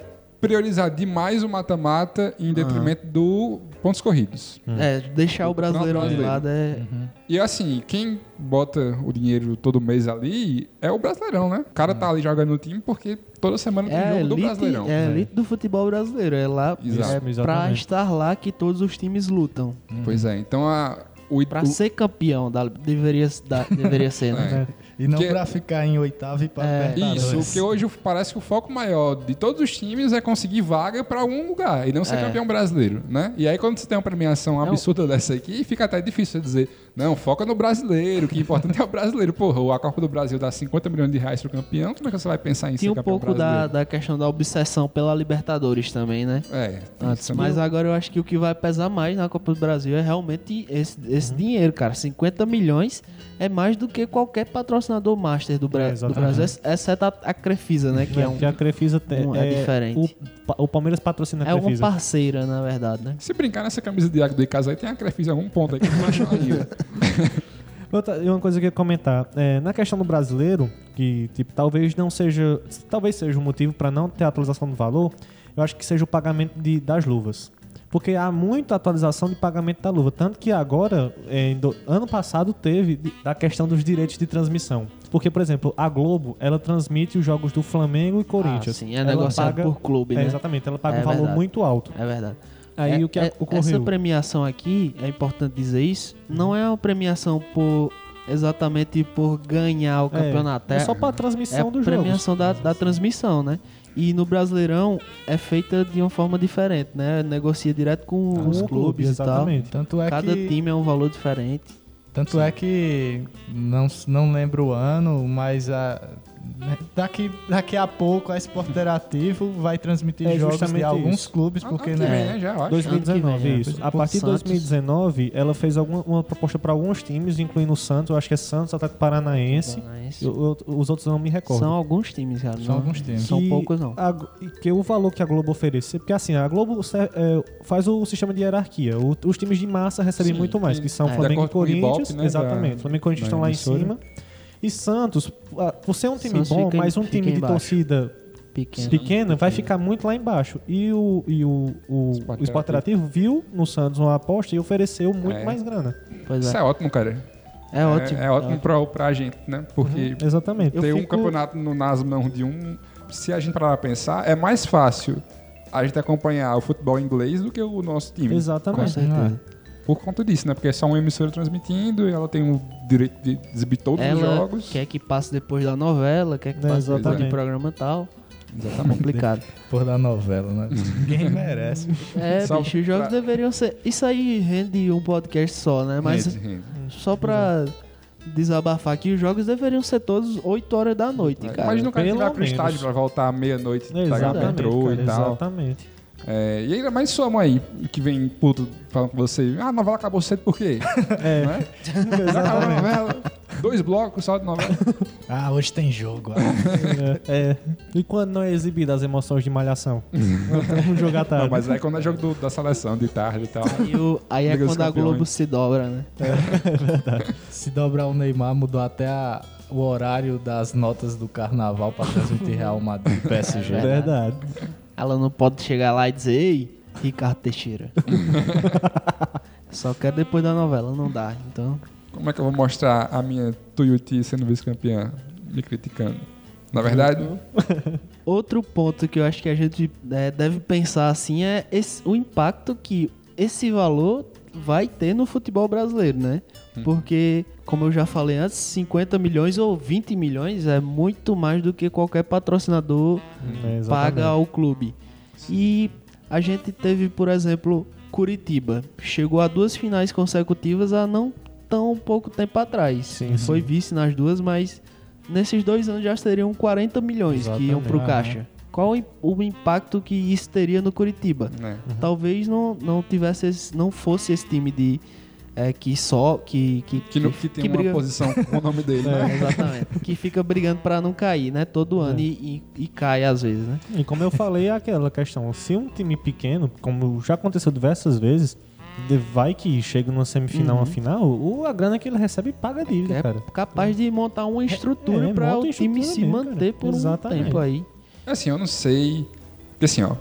priorizar demais o mata-mata em detrimento do pontos corridos. É, deixar o Brasileiro. lado é... E assim, quem bota o dinheiro todo mês ali é o Brasileirão, né? O cara tá ali jogando no time porque toda semana tem É jogo do elite, Brasileirão. é a elite do futebol brasileiro. É lá Exato. é pra estar lá que todos os times lutam. Pois é, então a, O, Pra o- ser campeão, da- deveria, da- deveria [LAUGHS] ser, né? E não Que- pra ficar em oitavo e pra É, Libertadores. Isso, porque hoje parece que o foco maior de todos os times é conseguir vaga pra algum lugar e não ser É. campeão brasileiro, né? E aí quando você tem uma premiação absurda dessa aqui, fica até difícil você dizer, não, foca no brasileiro, que o importante é o brasileiro. Porra, a Copa do Brasil dá 50 milhões de reais pro campeão, como é que você vai pensar em Tinha ser um campeão pouco da, brasileiro? da questão da obsessão pela Libertadores também, né? É, Antes, isso mas também. agora eu acho que o que vai pesar mais na Copa do Brasil é realmente esse, esse dinheiro, cara. 50 milhões é mais do que qualquer patrocinador master do, Bra É, do. Brasil, ex- exceto a, a Crefisa, né? Que é, um, que a Crefisa tem, um- é diferente. O, o Palmeiras patrocina a é uma Crefisa. parceira, na verdade, né? Se brincar nessa camisa de água do Icasa aí, tem a Crefisa em algum ponto aí que não acha. [LAUGHS] Outra, e uma coisa que eu ia comentar, é, na questão do brasileiro, que tipo, talvez não seja, talvez seja um motivo para não ter atualização do valor, eu acho que seja o pagamento de, das luvas. Porque há muita atualização de pagamento da luva. Tanto que agora, é, do- ano passado, teve da questão dos direitos de transmissão. Porque, por exemplo, a Globo, ela transmite os jogos do Flamengo e Corinthians. sim, é Ela negociado por clube, É, né? exatamente, ela paga É um valor verdade. muito alto. É verdade. Aí É- o que é- ocorreu? Essa premiação aqui, é importante dizer isso, não é uma premiação por exatamente por ganhar o É, campeonato. é só pra transmissão é a dos jogos. premiação da, da transmissão, né? E no Brasileirão é feita de uma forma diferente, né? Negocia direto com, Com os o clube, clubes e tal. exatamente. Tanto é Cada que, time é um valor diferente. tanto é que não, não lembro o ano, mas a, daqui, daqui a pouco a Sport Interativo vai transmitir É jogos de justamente alguns isso. clubes, porque Ano que né, vem, né, já, eu acho. 2019, Ano que vem, é. isso. A partir de Santos. 2019, ela fez alguma, uma proposta para alguns times, incluindo o Santos, eu acho que é Santos, Atlético Paranaense. Paranaense. Eu- eu- os outros não me recordo. São alguns times, cara. São não- alguns times. São Que poucos, não. a- e que o valor que a Globo oferece, porque assim, a Globo é, faz o sistema de hierarquia. O- os times de massa recebem Sim, muito mais, que são é. Flamengo e Corinthians. Ibope, né, exatamente. da- Flamengo e Corinthians estão lá em emissora. cima. E Santos, por ser um time Santos bom, fica mas um time de embaixo. torcida Pequeno. pequena, vai ficar muito lá embaixo. E o, e o, o, Sport o Sport Interativo viu no Santos uma aposta e ofereceu muito É. mais grana. Pois Isso é. é ótimo, cara. É ótimo. É, é ótimo pra, pra gente, né? Porque Exatamente. Eu ter um fico- campeonato no, nas mãos de um. Se a gente parar pra pensar, é mais fácil a gente acompanhar o futebol inglês do que o nosso time. Com Exatamente. certeza. Por conta disso, né? Porque é só uma emissora transmitindo e ela tem o direito de exibir todos os Ela jogos. quer que passe depois da novela, quer que É, passe depois do programa e tal. É Exatamente. complicado. [LAUGHS] por da novela, né? Ninguém merece. É, Só bicho, os jogos pra- deveriam ser. Isso aí rende um podcast só, né? Mas Rende, rende. só pra desabafar aqui, os jogos deveriam ser todos 8 horas da noite, cara. O cara que pelo vai pro menos. estádio pra voltar à meia-noite, Exatamente, metrô e tal. Exatamente. É, e ainda mais sua mãe, que vem puto falando com você, ah, a novela acabou cedo por quê? [LAUGHS] É, Né? Acabou a novela, dois blocos só de novela. [LAUGHS] Ah, hoje tem jogo. ah. [LAUGHS] é, é. E quando não é exibida as emoções de malhação? Vamos jogar tarde. Não, mas é quando é jogo do- da seleção, de tarde e tal. Aí, o- aí é quando a. Globo se dobra, né? Se dobrar o Neymar, mudou até a- o horário das notas do carnaval pra transmitir Real Madrid e PSG. É Verdade. Ela não pode chegar lá e dizer, ei, Ricardo Teixeira. [LAUGHS] Só quer depois da novela, não dá. Então, Como é que eu vou mostrar a minha Tuiuti sendo vice-campeã? Me criticando. Na verdade, [LAUGHS] Outro ponto que eu acho que a gente é, deve pensar assim é esse- o impacto que esse valor vai ter no futebol brasileiro, né? Porque, como eu já falei antes, 50 milhões ou 20 milhões é muito mais do que qualquer patrocinador É, exatamente. paga ao clube. E a gente teve, por exemplo, Curitiba. Chegou a duas finais consecutivas há não tão pouco tempo atrás. Sim, Foi vice nas duas, mas nesses dois anos já seriam 40 milhões que iam pro Exatamente. caixa. Qual o im- o impacto que isso teria no Curitiba? né? Talvez não, não tivesse esse- não fosse esse time de é, que só que que, Que, no, que tem uma briga- posição com o nome dele, [LAUGHS] É, né? exatamente. que fica brigando pra não cair, né? Todo ano e, e- e cai às vezes, né? E como eu falei, é aquela questão. Se um time pequeno, como já aconteceu diversas vezes, vai que chega numa semifinal, uma final, o, a grana que ele recebe paga a dívida, É cara. capaz de montar uma estrutura é, pra monta o time se mesmo, manter cara. por Exatamente. um tempo aí. Assim, eu não sei. Porque assim, ó.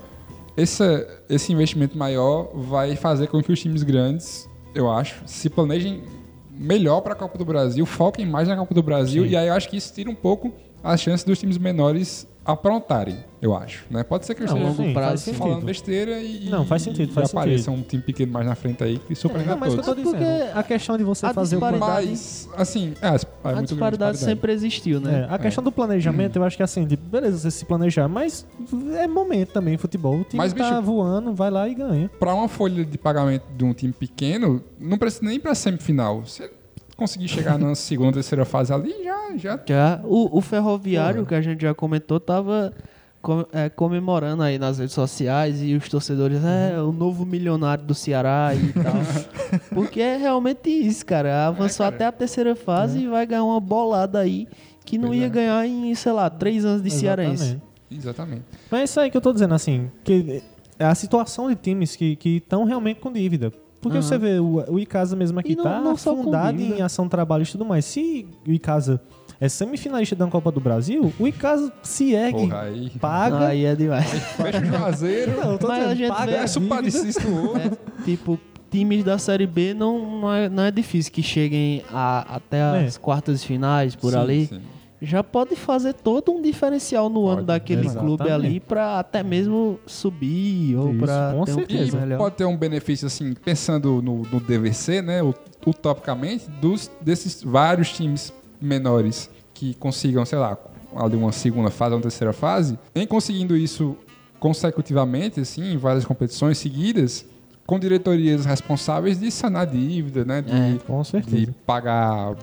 Esse, esse investimento maior vai fazer com que os times grandes, eu acho, se planejem melhor para a Copa do Brasil, foquem mais na Copa do Brasil, e aí eu acho que isso tira um pouco as chances dos times menores aprontarem, eu acho. Né? Pode ser que Não, esteja longo sim, prazo, falando sentido. besteira e, Não, faz sentido, e faz apareça um time pequeno mais na frente aí que surpreenda Não, mas o que eu tô todos. dizendo, porque a questão de você a fazer o disparidade- Mas, assim, é, é A muito disparidade grande sempre existiu, né? É, a questão do planejamento, eu acho que assim, de, beleza, você se planejar, mas é momento também, futebol. O time Mas, tá bicho- voando, vai lá e ganha. Pra uma folha de pagamento de um time pequeno, não precisa nem pra semifinal. Você conseguir chegar na segunda, terceira fase ali, já, já Já o, o ferroviário, Porra. que a gente já comentou, tava com- é, comemorando aí nas redes sociais e os torcedores, é, o novo milionário do Ceará e tal. [LAUGHS] Porque é realmente isso, cara. Avançou até a terceira fase e vai ganhar uma bolada aí que não Pois ia é. ganhar em, sei lá, três anos de cearense. Exatamente. Exatamente. Mas é isso aí que eu tô dizendo, assim, que é a situação de times que estão realmente com dívida. Porque Aham. você vê, o, o Icasa mesmo aqui E não- tá não fundado em ação trabalho e tudo mais. Se o Icasa é semifinalista da Copa do Brasil, o Icasa se ergue, Porra, aí. paga. Aí é demais. [LAUGHS] Fecha o Juazeiro, Não, tô Mas a dizendo, gente paga a dívida. Padecisto outro. É, tipo, times da Série B não, não, é, não é difícil que cheguem a- até as É. quartas de finais, por Sim, ali. sim. Já pode fazer todo um diferencial no ano Pode, daquele exatamente. clube ali pra até mesmo subir ou com ter um certeza. melhor. Pode ter um benefício, assim, pensando no, no DVC, né? Utopicamente, dos, desses vários times menores que consigam, sei lá, ali uma segunda fase, uma terceira fase, em conseguindo isso consecutivamente, assim, em várias competições seguidas, com diretorias responsáveis de sanar dívida, né? De, É, Com de pagar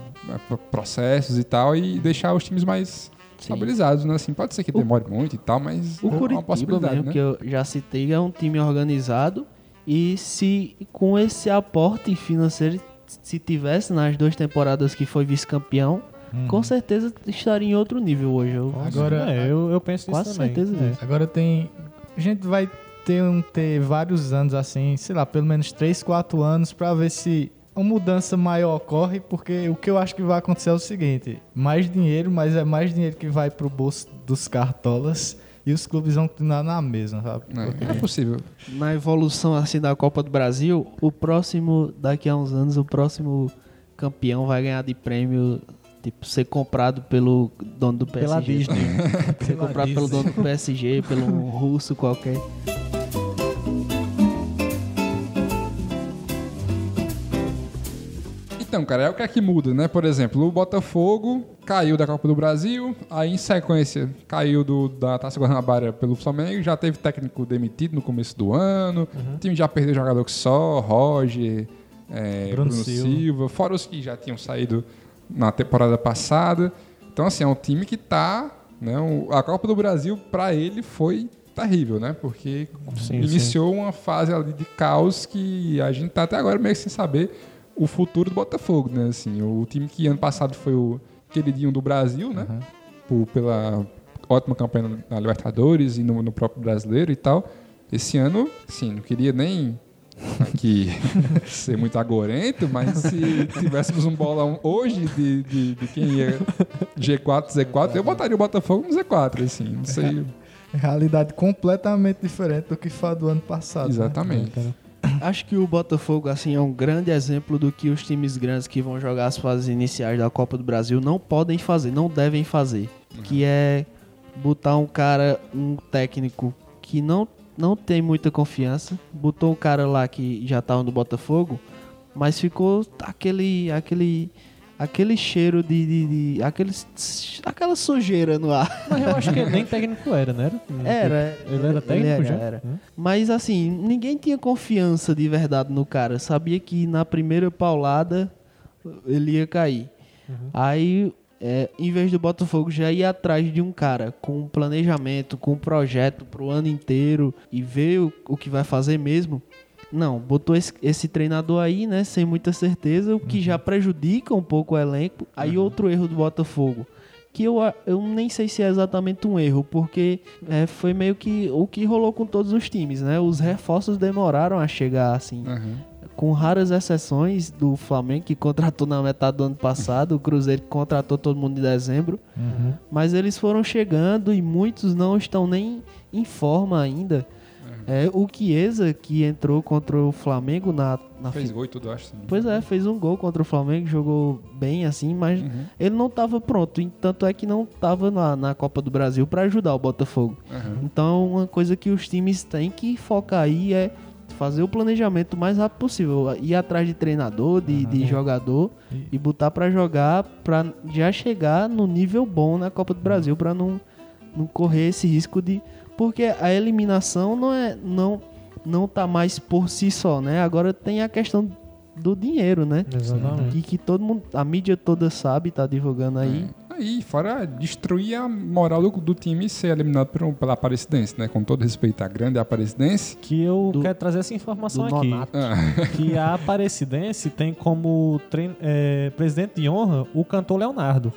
processos e tal e deixar os times mais estabilizados, né? Assim, pode ser que demore muito e tal, mas O é uma Curitiba possibilidade, mesmo, né? que eu já citei, é um time organizado e se com esse aporte financeiro, se tivesse nas duas temporadas que foi vice-campeão, Uhum. com certeza estaria em outro nível hoje. Eu Agora, É, eu, eu penso nisso também. certeza É. disso. Agora tem. A gente vai ter, um, ter vários anos assim, sei lá, pelo menos 3, 4 anos pra ver se uma mudança maior ocorre, porque o que eu acho que vai acontecer é o seguinte: mais dinheiro, mas é mais dinheiro que vai pro bolso dos cartolas e os clubes vão continuar na mesma, sabe? É, é possível. Na evolução assim da Copa do Brasil, o próximo, daqui a uns anos, o próximo campeão vai ganhar de prêmio, tipo, ser comprado pelo dono do PSG. Pela Disney. [LAUGHS] [LAUGHS] Ser comprado pelo dono do PSG, pelo um [LAUGHS] russo qualquer. Então, cara, é o que é que muda, né? Por exemplo, o Botafogo caiu da Copa do Brasil, aí em sequência caiu do, da Taça Guanabara pelo Flamengo, já teve técnico demitido no começo do ano, o time já perdeu jogador que só, Roger, é, Bruno Bruno, Silva. Silva. fora os que já tinham saído na temporada passada. Então, assim, é um time que tá. Né, a Copa do Brasil, pra ele, foi terrível, né? Porque Sim, iniciou uma fase ali de caos que a gente tá até agora meio sem saber o futuro do Botafogo, né? Assim, o time que ano passado foi o queridinho do Brasil, né? Por- pela ótima campanha na Libertadores e no, no próprio Brasileiro e tal. Esse ano, sim, não queria nem aqui [LAUGHS] ser muito agorento, mas se tivéssemos um bolão hoje de, de, de quem ia G4, Z4, eu botaria o Botafogo no Z4, assim, não sei Realidade completamente diferente do que foi do ano passado. né? Acho que o Botafogo assim é um grande exemplo do que os times grandes que vão jogar as fases iniciais da Copa do Brasil não podem fazer, não devem fazer, que é botar um cara, um técnico que não não tem muita confiança, botou um cara lá que já tava no Botafogo, mas ficou aquele aquele aquele cheiro de, de, de aquele, aquela sujeira no ar. Mas eu acho que ele nem técnico era, né? Era. Era. Ele era técnico era, já? era. Hum. Mas assim, ninguém tinha confiança de verdade no cara. Sabia que na primeira paulada ele ia cair. Aí, é, em vez do Botafogo já ir atrás de um cara com um planejamento, com um projeto pro ano inteiro e ver o, o que vai fazer mesmo. Não, botou esse, esse treinador aí, né, sem muita certeza, o que já prejudica um pouco o elenco. Aí outro erro do Botafogo, que eu, eu nem sei se é exatamente um erro, porque é, foi meio que o que rolou com todos os times, né? Os reforços demoraram a chegar, assim, Uhum. com raras exceções do Flamengo, que contratou na metade do ano passado, o Cruzeiro que contratou todo mundo em dezembro, mas eles foram chegando e muitos não estão nem em forma ainda. É, o Chiesa, que entrou contra o Flamengo na, na Fez fi- gol e tudo, eu acho. Pois é, fez um gol contra o Flamengo, jogou bem assim, mas Uhum. ele não estava pronto. e Tanto é que não estava na, na Copa do Brasil para ajudar o Botafogo. Uhum. Então, uma coisa que os times têm que focar aí é fazer o planejamento o mais rápido possível. Ir atrás de treinador, de, de jogador e botar para jogar para já chegar no nível bom na Copa do Brasil para não, não correr esse risco de. Porque a eliminação não é. Não, não tá mais por si só, né? Agora tem a questão do dinheiro, né? Exatamente. E que todo mundo, a mídia toda sabe, tá divulgando aí. Aí, fora destruir a moral do, do time e ser eliminado por- pela Aparecidense, né? Com todo respeito à grande Aparecidense. Que eu Do- quero trazer essa informação aqui. Ah, [LAUGHS] Que a Aparecidense tem como trein- é, presidente de honra o cantor Leonardo.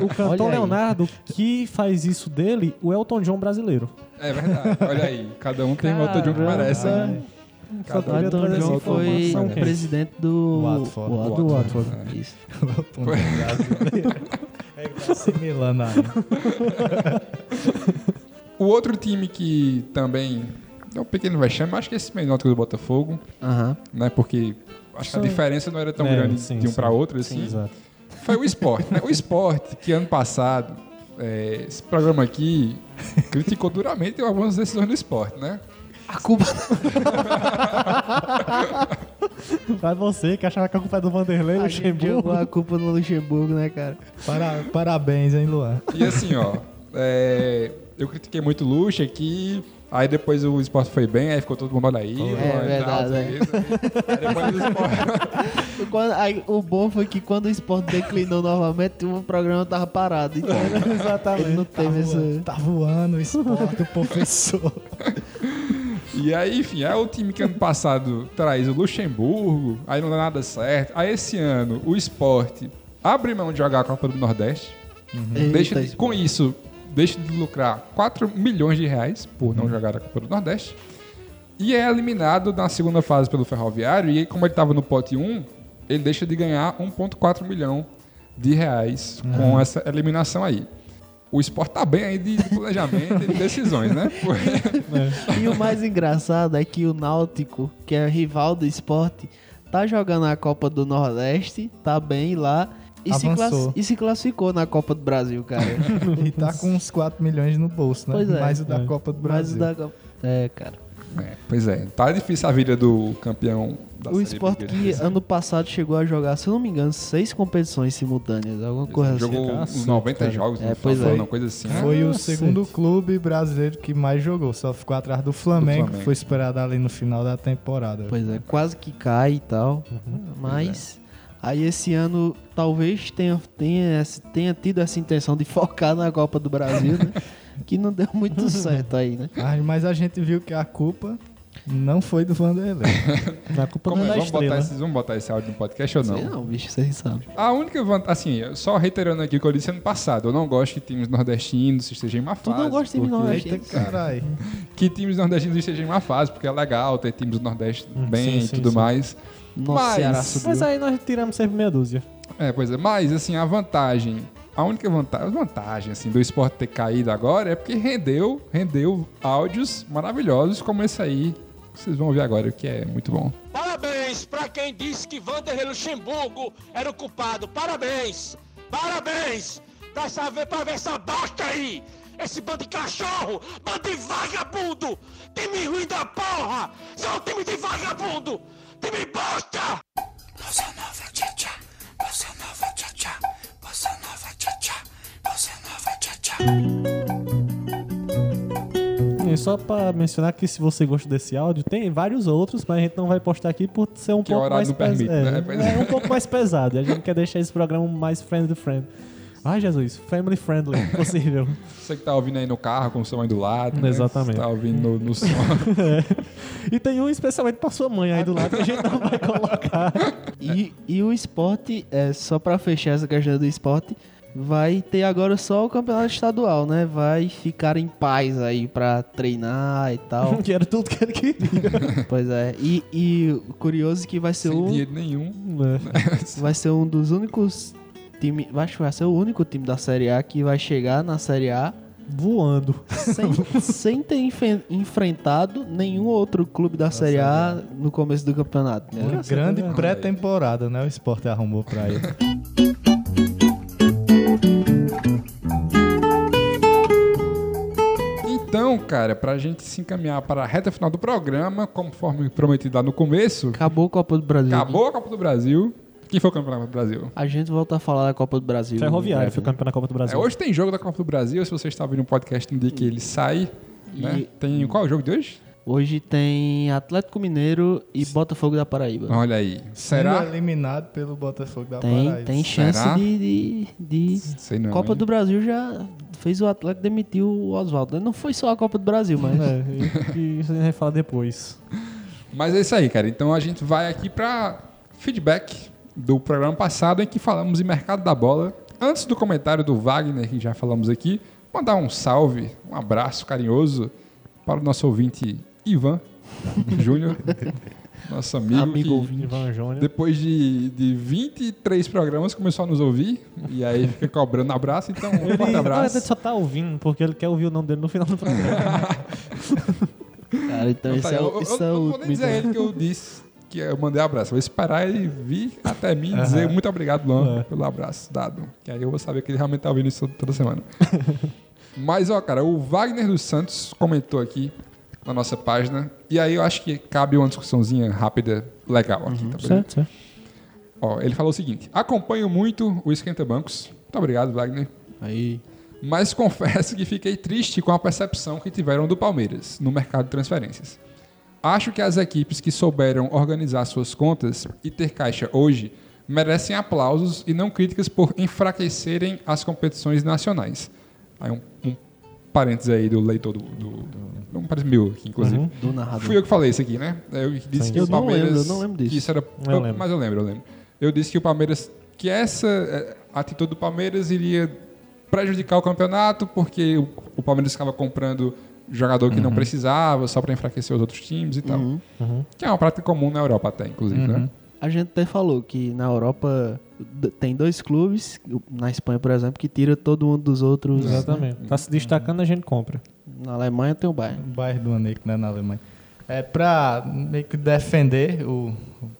O cantor. Leonardo que faz isso dele, o Elton John brasileiro. é verdade. Olha aí, cada um tem o de um que merece. hein? Cada queria um Elton John foi quente. presidente do Watford. Watford. Do Watford. Isso. É que tá assimilando aí. [LAUGHS] O outro time que também é um pequeno vexame, acho que esse menor que o do Botafogo, Aham. né? Porque acho que a diferença não era tão É, grande sim, de um sim. para outro, assim. Exato. Foi o esporte, né? O esporte, que ano passado, é, esse programa aqui [LAUGHS] criticou duramente algumas decisões do esporte, né? A culpa Vai você que achava que a culpa é do Vanderlei a Luxemburgo. a culpa no Luxemburgo, né, cara? Para- parabéns, hein, Luan? E assim, ó, é, eu critiquei muito o Luxa aqui, aí depois o esporte foi bem, aí ficou todo mundo, olha aí, Luan, e verdade, tal, é. Aí depois o esporte... [LAUGHS] Quando- aí, o bom foi que quando o esporte declinou novamente, o programa tava parado. Então, [LAUGHS] Exatamente. ele não teve essa. Tá voando o esporte, o professor. [LAUGHS] E aí, enfim, é o time que ano passado traz o Luxemburgo, aí não dá nada certo. Aí esse ano o esporte abre mão de jogar a Copa do Nordeste, deixa de- Eita, com isso, deixa de lucrar 4 milhões de reais por não jogar a Copa do Nordeste. E é eliminado na segunda fase pelo Ferroviário, e como ele estava no pote 1, ele deixa de ganhar 1,4 milhão de reais com essa eliminação aí. O esporte tá bem aí de de planejamento e de decisões, né? [LAUGHS] E o mais engraçado é que o Náutico, que é rival do esporte, tá jogando a Copa do Nordeste, tá bem lá. E se, Avançou. classi- e se classificou na Copa do Brasil, cara. [LAUGHS] E tá com uns 4 milhões no bolso, né? Pois é. Mais o da É. Copa do Brasil. o da Copa- É, cara. É, pois é, tá difícil a vida do campeão da o esporte B, que ano passado chegou a jogar, se eu não me engano, seis competições simultâneas, alguma coisa assim. jogou uns Cacete, 90 cara. jogos, É, pois é. uma coisa assim. né? Foi o Cacete. segundo clube brasileiro que mais jogou. Só ficou atrás do Flamengo, Do Flamengo. que foi esperado ali no final da temporada. Pois é, quase que cai e tal. Mas aí esse ano talvez tenha, tenha, tenha tido essa intenção de focar na Copa do Brasil, né? [LAUGHS] que não deu muito certo aí, né? Ah, mas a gente viu que a culpa não foi do Vanderlei. Na [LAUGHS] culpa Como não é? da Vamos botar, estrela. esses, vamos botar esse áudio no podcast ou não? Sei não, bicho, vocês sabem. A única vantagem, assim, só reiterando aqui o que eu disse ano passado, eu não gosto que times nordestinos estejam em má Tu fase. não gosta de time porque- nordestino? Eita caralho. [LAUGHS] Que times nordestinos estejam em má fase, porque é legal ter times do Nordeste Hum, bem sim, e sim, tudo sim. mais. Nossa, Mas- Ceará Mas subiu. aí nós tiramos sempre meia dúzia. É, pois é. Mas, assim, a vantagem, a única vantagem, a vantagem, assim, do esporte ter caído agora é porque rendeu, rendeu áudios maravilhosos como esse aí. Vocês vão ouvir agora, que é muito bom. Parabéns pra quem disse que Vanderlei Luxemburgo era o culpado. Parabéns! Parabéns! Pra, saber, pra ver essa bosta aí! Esse bando de cachorro! Bando de vagabundo! Time ruim da porra! São um time de vagabundo! Time bosta! Bossa nova tchá Bossa nova tchá Bossa nova tchá Bossa nova tchá E só pra mencionar que se você gosta desse áudio, tem vários outros, mas a gente não vai postar aqui por ser um Que pouco mais pesado. né? É, Pois é é. um pouco mais pesado. E a gente quer deixar esse programa mais friendly friend. Ai, Jesus, family friendly [LAUGHS] possível. Você que tá ouvindo aí no carro, com o som aí do lado. né? Exatamente. Você tá ouvindo no, no som. [LAUGHS] E tem um especialmente pra sua mãe aí do lado que a gente não vai colocar. [LAUGHS] E, e o esporte, é, só pra fechar essa questão do esporte, vai ter agora só o campeonato estadual, né? Vai ficar em paz aí pra treinar e tal. que era tudo que ele queria. pois é. E, e o curioso é que vai ser sem um, dinheiro nenhum. É. vai ser um dos únicos times, acho que vai ser o único time da Série A que vai chegar na Série A voando. sem, [LAUGHS] sem ter enfrentado nenhum outro clube da Série A no começo do campeonato. Uma grande pré-temporada, né? O esporte arrumou pra ele. Então, cara, pra gente se encaminhar para a reta final do programa, conforme prometido lá no começo, Acabou a Copa do Brasil. acabou a Copa do Brasil. Quem foi o campeão do Brasil? A gente volta a falar da Copa do Brasil. Ferroviário em foi breve, né? campeão da Copa do É, Brasil. hoje tem jogo da Copa do Brasil, se você está ouvindo um podcast no dia que ele sai. Né? E- Tem qual é o jogo de hoje? Hoje tem Atlético Mineiro e Botafogo da Paraíba. Olha aí. Sendo Será? eliminado pelo Botafogo da Tem, Paraíba. tem chance Será? de, de, de- Sei não. Copa hein? do Brasil já fez o Atlético demitir o Oswaldo. Não foi só a Copa do Brasil, mas. É, e, e isso a gente vai falar depois. Mas é isso aí, cara. Então a gente vai aqui para feedback do programa passado em que falamos em mercado da bola. Antes do comentário do Wagner, que já falamos aqui, mandar um salve, um abraço carinhoso para o nosso ouvinte Ivan [LAUGHS] Júnior, nosso amigo, Amigo que ouvinte. Ivan Júnior. depois de, de 23 programas começou a nos ouvir e aí fica cobrando abraço. Então, um Ele, forte na abraço. verdade, só tá ouvindo porque ele quer ouvir o nome dele no final do [LAUGHS] programa. Cara, então Então, tá é, aí, o- eu, eu- é eu não vou nem dizer a então. ele que eu disse que eu mandei abraço. Vou esperar ele vir até mim e dizer muito obrigado, Luan, pelo abraço dado. Que aí eu vou saber que ele realmente tá ouvindo isso toda semana. [LAUGHS] Mas, ó, cara, o Wagner dos Santos comentou aqui na nossa página. E aí eu acho que cabe uma discussãozinha rápida, legal aqui, tá beleza? certo, certo. Ó, ele falou o seguinte: acompanho muito o Esquenta Bancos. Muito obrigado, Wagner. Aí. Mas [LAUGHS] confesso que fiquei triste com a percepção que tiveram do Palmeiras no mercado de transferências. Acho que as equipes que souberam organizar suas contas e ter caixa hoje merecem aplausos e não críticas por enfraquecerem as competições nacionais. Aí um, um parênteses aí do leitor do. do, do um parênteses meu aqui, inclusive. Do narrador. Fui eu que falei isso aqui, né? Eu disse Sim. que Eu o não Palmeiras. lembro, eu não lembro disso. que isso era, Eu lembro. Mas eu lembro, eu lembro. Eu disse que o Palmeiras. Que essa eh, atitude do Palmeiras iria prejudicar o campeonato, porque o, o Palmeiras ficava comprando jogador que não Uhum. precisava, só para enfraquecer os outros times e tal. Uhum. Que é uma prática comum na Europa até, inclusive, né? A gente até falou que na Europa tem dois clubes, na Espanha, por exemplo, que tira todo mundo dos outros. Exatamente. Tá se destacando, a gente compra. Na Alemanha tem o Bayern. O bairro do Aneco, né, na Alemanha. É pra meio que defender o,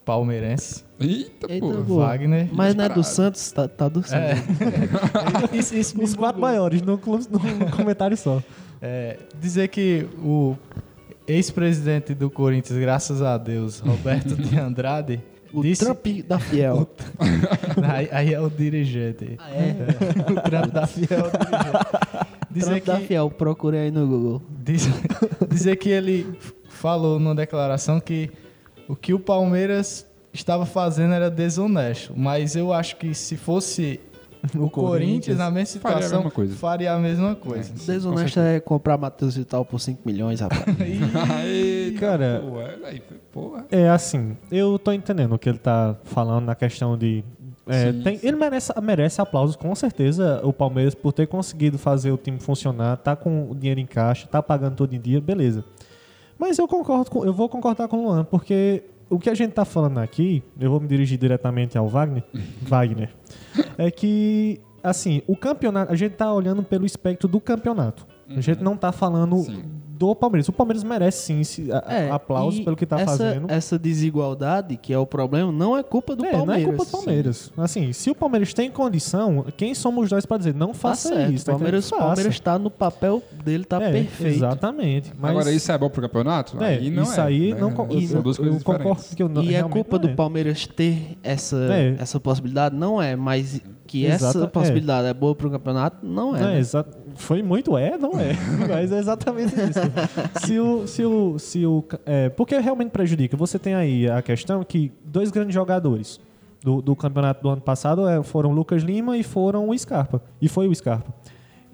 palmeirense. Eita, Eita, pô. pô. Wagner. Mas não é do. Santos, tá, tá do Santos. É. [LAUGHS] isso, isso Os quatro maiores, num, clube- num comentário só. É, dizer que o ex-presidente do Corinthians, graças a Deus, Roberto de Andrade, O disse... Trump da Fiel. [LAUGHS] aí, aí é o dirigente. Ah, é? o Trump da Fiel é o dirigente. Dizer Trump da que, Fiel, procure aí no Google. diz- dizer que ele falou numa declaração que o que o Palmeiras estava fazendo era desonesto. Mas eu acho que se fosse [LAUGHS] o Corinthians, na mesma faria a situação, mesma coisa. faria a mesma coisa. Desonesto é comprar Matheus Vital por 5 milhões, rapaz. [LAUGHS] Eita, Cara, aí, porra. É assim, eu tô entendendo o que ele tá falando na questão de. é, Sim, tem- sim. ele merece, merece aplausos, com certeza, o Palmeiras, por ter conseguido fazer o time funcionar, tá com o dinheiro em caixa, tá pagando todo em dia, beleza. Mas eu concordo com, eu vou concordar com o Luan, porque o que a gente tá falando aqui, eu vou me dirigir diretamente ao Wagner, [LAUGHS] Wagner, é que, assim, o campeonato, a gente tá olhando pelo espectro do campeonato. A gente não tá falando Sim. Do Palmeiras. O Palmeiras merece sim se- a- É, aplausos e pelo que tá essa, fazendo. Essa desigualdade, que é o problema, não é culpa do É, Palmeiras. não é culpa do Palmeiras. Assim, se o Palmeiras tem condição, quem somos nós pra dizer não Tá faça certo. isso? O tá Palmeiras, o tá no papel dele, tá É, perfeito. Exatamente. Mas, Agora, isso é bom pro campeonato? é, aí não isso é, aí né? não São eu, eu concordo que eu não, E é culpa não do Palmeiras ter essa, É. essa possibilidade? Não é, mas que Exato, essa é. possibilidade é, boa pro campeonato? Não é. É, né? Foi muito é, não é. [LAUGHS] Mas é exatamente isso. Se o. Se o, se o é, porque realmente prejudica. Você tem aí a questão que dois grandes jogadores do, do campeonato do ano passado é, foram o Lucas Lima e foram o Scarpa. E foi o Scarpa.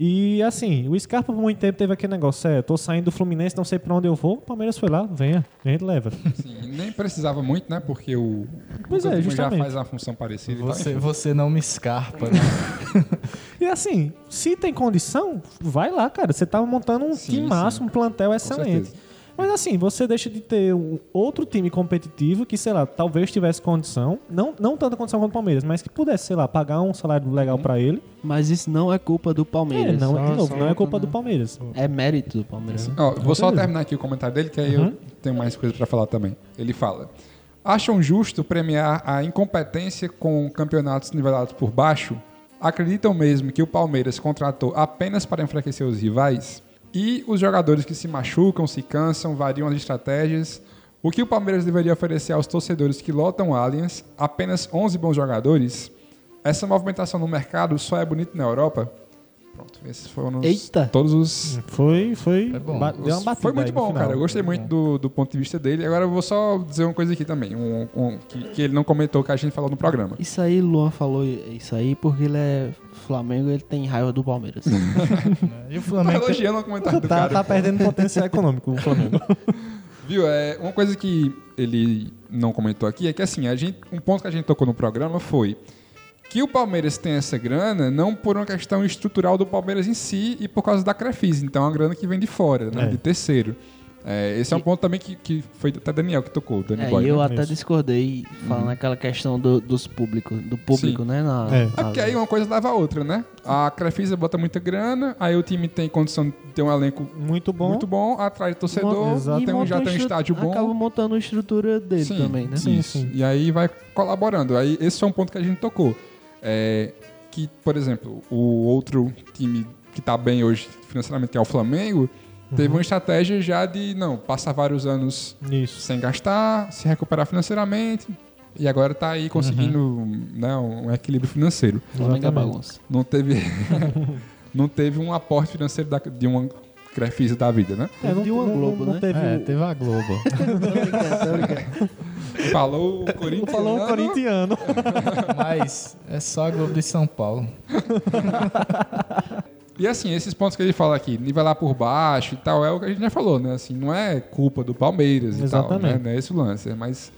E assim, o Scarpa por muito tempo teve aquele negócio, é, tô saindo do Fluminense, não sei pra onde eu vou, o Palmeiras foi lá, venha, a gente leva. Sim, nem precisava muito, né? Porque o Pois é, Lima já justamente. faz uma função parecida. e. Você, você não me escarpa, né? [LAUGHS] E assim, se tem condição, vai lá, cara. Você tá montando um Sim, time massa, sim. um plantel excelente. Mas assim, você deixa de ter um outro time competitivo que, sei lá, talvez tivesse condição, não, não tanta condição quanto o Palmeiras, mas que pudesse, sei lá, pagar um salário legal pra ele. Mas isso não é culpa do É, Palmeiras. não, só- de novo, não é culpa do Palmeiras. É mérito do Palmeiras. Ó, vou só terminar aqui o comentário dele, que aí Uhum. eu tenho mais coisa pra falar também. Ele fala: Acham justo premiar a incompetência com campeonatos nivelados por baixo? Acreditam mesmo que o Palmeiras contratou apenas para enfraquecer os rivais? E os jogadores que se machucam, se cansam, variam as estratégias? O que o Palmeiras deveria oferecer aos torcedores que lotam Allianz? Apenas 11 bons jogadores? Essa movimentação no mercado só é bonita na Europa? Pronto, esses foram os- Eita! todos os Foi, foi. É deu uma batida foi muito bom, final. cara. Eu gostei muito do, do ponto de vista dele. Agora eu vou só dizer uma coisa aqui também, um, um- que, que ele não comentou, que a gente falou no programa. Isso aí, Luan falou isso aí porque ele é Flamengo ele tem raiva do Palmeiras. [LAUGHS] E o Tá Flamengo. tem- elogiando o comentário [LAUGHS] do Tá, cara. tá perdendo potencial econômico o Flamengo. [LAUGHS] Viu? É, uma coisa que ele não comentou aqui é que assim, a gente, um ponto que a gente tocou no programa foi que o Palmeiras tem essa grana não por uma questão estrutural do Palmeiras em si e por causa da Crefisa. Então é uma grana que vem de fora, né? É. De terceiro. É, esse é um ponto também que, que foi até Daniel que tocou, Dani É, Boy. e eu né? até Isso. discordei falando aquela questão do, dos públicos, do público, Sim. né? Na, É. É porque aí uma coisa leva a outra, né? A Crefisa bota muita grana, aí o time tem condição de ter um elenco Muito bom. muito bom, atrai torcedor, Exato. tem um, já tem um estádio bom. Acaba montando a estrutura dele Sim, também, né? Sim, Isso. sim. E aí vai colaborando. Aí esse é um ponto que a gente tocou. É, que, por exemplo, o outro time que tá bem hoje financeiramente, que é o Flamengo, teve uma estratégia já de, não, passar vários anos Isso. sem gastar, se recuperar financeiramente, e agora tá aí conseguindo né, um equilíbrio financeiro. Flamengo é bagunça. Não teve, [LAUGHS] [LAUGHS] não teve um aporte financeiro da- de uma Crefisa da vida, né? É, não, De uma não- Globo, não né? teve É, o- teve a Globo. [LAUGHS] Tô brincando, tô brincando. Falou o Corinthians. Falou um corintiano. [LAUGHS] Mas é só a Globo de São Paulo. E assim, esses pontos que ele fala aqui, nivelar por baixo e tal, é o que a gente já falou, né? Assim, não é culpa do Palmeiras e tal, Exatamente. né? Não é esse o lance. É mais,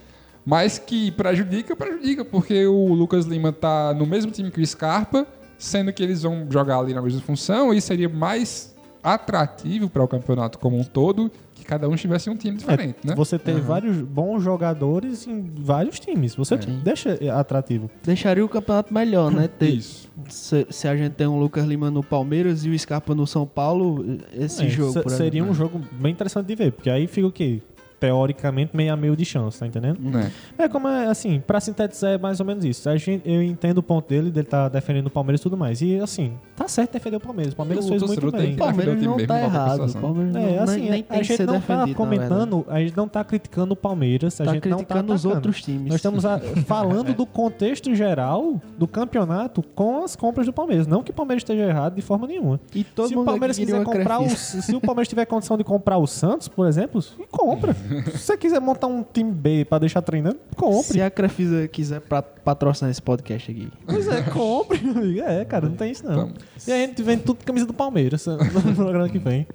mas que prejudica, prejudica, porque o Lucas Lima tá no mesmo time que o Scarpa, sendo que eles vão jogar ali na mesma função, e seria mais atrativo para o campeonato como um todo que cada um tivesse um time diferente, né? Você tem vários bons jogadores em vários times. Você deixa atrativo. Deixaria o campeonato melhor, né? Ter- Isso. se, se a gente tem um Lucas Lima no Palmeiras e o Scarpa no São Paulo, esse É, jogo, se- por seria exemplo. um jogo bem interessante de ver, porque aí fica o quê? Teoricamente, meio a meio de chance, tá entendendo? Né? É como é, assim, pra sintetizar é mais ou menos isso. A gente, eu entendo o ponto dele, dele tá defendendo o Palmeiras e tudo mais. E assim, tá certo defender o Palmeiras. O Palmeiras O fez muito bem. O Palmeiras o não tá errado. O. Palmeiras não, É, assim, nem, nem tem a gente não tá comentando, a gente não tá criticando o Palmeiras, a Tá gente não tá criticando os outros times. Nós estamos a- [LAUGHS] falando do contexto geral do campeonato com as compras do Palmeiras. Não que o Palmeiras esteja errado de forma nenhuma. E todo se o mundo Palmeiras aqui queria quiser comprar o, se o Palmeiras tiver condição de comprar o Santos, por exemplo, compra. [LAUGHS] se você quiser montar um time B pra deixar treinando, compre. Se a Crefisa quiser pra- patrocinar esse podcast aqui. Pois é, compre. meu amigo. É, cara, não tem isso não. Vamos. E a gente vende tudo camisa do Palmeiras no [LAUGHS] programa que vem.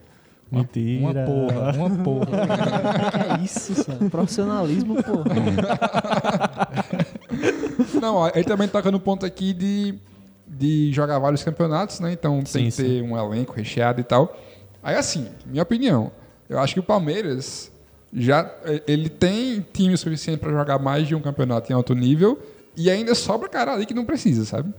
Mentira. Uma porra, uma porra. [LAUGHS] que é isso, Sam? Profissionalismo, pô. [LAUGHS] Não, ó, ele também toca no ponto aqui de, de jogar vários campeonatos, né? Então tem Sim, que ter um elenco recheado e tal. Aí assim, minha opinião, eu acho que o Palmeiras já eh, ele tem time suficiente para jogar mais de um campeonato em alto nível e ainda sobra cara ali que não precisa, sabe?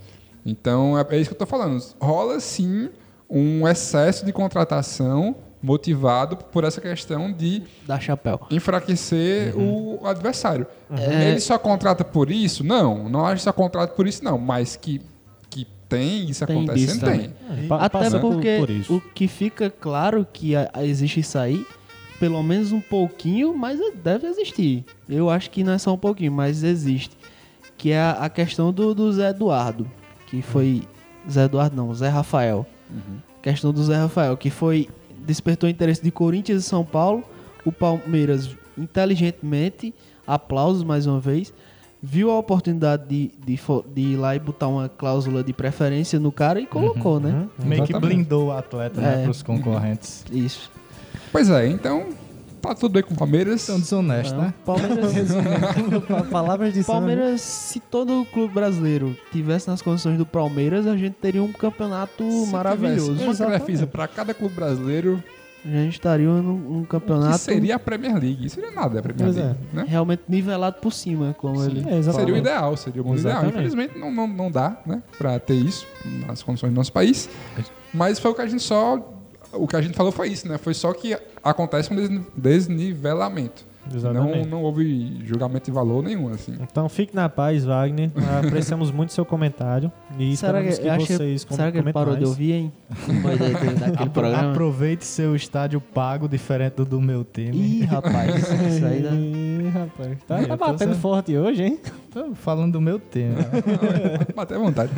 Então é, é isso que eu tô falando. Rola sim um excesso de contratação motivado por essa questão de Dá chapéu. enfraquecer Uhum. o adversário. É. Ele só contrata por isso? Não, não acho que só contrata por isso, não. Mas que, que tem isso Tem acontecendo, tem. Pa- Até por- porque por isso. o que fica claro que a- a- existe isso aí, pelo menos um pouquinho, mas deve existir. Eu acho que não é só um pouquinho, mas existe. Que é a, questão do, do Zé Eduardo. Que foi. Zé Eduardo não, Zé Rafael. Questão do Zé Rafael, que foi. Despertou interesse de Corinthians e São Paulo. O Palmeiras, inteligentemente, aplausos mais uma vez. Viu a oportunidade de, de, de ir lá e botar uma cláusula de preferência no cara e colocou, né? Meio que blindou o atleta, né, É. pros concorrentes. Isso. Pois é, então tá tudo bem com o Palmeiras. São desonestos, né? Palmeiras, [LAUGHS] Pa- Palavras de. Palmeiras, se todo clube brasileiro tivesse nas condições do Palmeiras, a gente teria um campeonato Se maravilhoso. tivesse Uma. Crefisa para cada clube brasileiro, A gente estaria num, num Que campeonato seria a Premier League. Isso seria nada a Premier Pois é. League, né? realmente nivelado por cima, como ele. É. Seria o ideal, seria o mundo ideal. Infelizmente não, não, não dá, né, pra ter isso nas condições do nosso país. Mas foi o que a gente só. O que a gente falou foi isso, né? Foi só que acontece um desni- desnivelamento. Não, Exatamente. não houve julgamento de valor nenhum, assim. Então fique na paz, Wagner. Apreciamos muito seu comentário. E Será que, esperamos que, que- vocês com- será que ele parou de mais. ouvir, hein? Depois da- da- daquele programa. Aproveite seu estádio pago, diferente do do meu time. Ih, rapaz, isso aí dá. Ih, rapaz. Tá, tá batendo sendo- forte hoje, hein? Tô falando do meu time. [LAUGHS] né? Bater à vontade.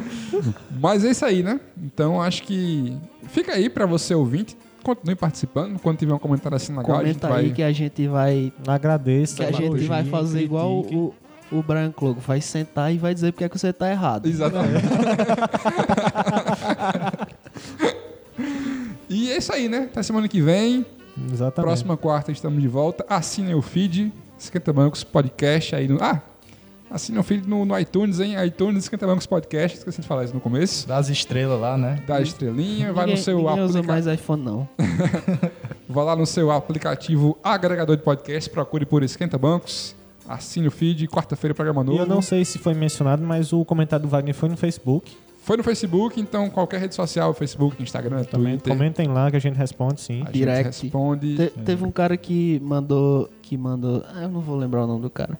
Mas é isso aí, né? Então acho que fica aí pra você ouvinte. Continue participando. Quando tiver um comentário assim legal, a gente Comenta vai. aí que a gente vai. Agradeço. Que a gente elogie, vai fazer igual critique. o, o Brian Clogo. Vai sentar e vai dizer porque é que você tá errado. Exatamente. [LAUGHS] e é isso aí, né? Até semana que vem. Exatamente. Próxima quarta estamos de volta. Assinem o feed. Esquenta Bancos Podcast aí no. Ah! Assinem o feed no, no iTunes, hein? iTunes Esquenta Bancos Podcast. Esqueci de falar isso no começo. Das estrelas lá, né? Dá a estrelinha, vai Ninguém, no seu ninguém usa aplicativo. mais iPhone, não. [LAUGHS] Vai lá no seu aplicativo agregador de podcast, procure por Esquenta Bancos, assine o feed, quarta-feira programa E novo. eu não sei se foi mencionado, mas o comentário do Wagner foi no Facebook. Foi no Facebook, então qualquer rede social, Facebook, Instagram, Também Twitter, comentem lá que a gente responde, sim. a gente Direct. responde. Te- teve um cara que mandou. Que mandou. Ah, eu não vou lembrar o nome do cara.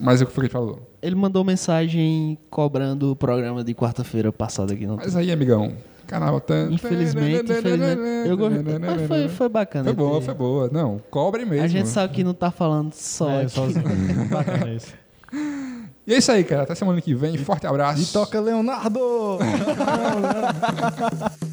Mas é o que foi que ele falou. Ele mandou mensagem cobrando o programa de quarta-feira passada aqui. Não Mas aí, amigão, canal tá... Infelizmente, infelizmente. Eu gostei. Mas foi, foi bacana. Foi boa, foi boa. Não, cobre mesmo. A gente sabe que não tá falando só É, aqui. sozinho. [LAUGHS] Bacana isso. E é isso aí, cara. Até semana que vem. Forte abraço. E toca Leonardo! [LAUGHS]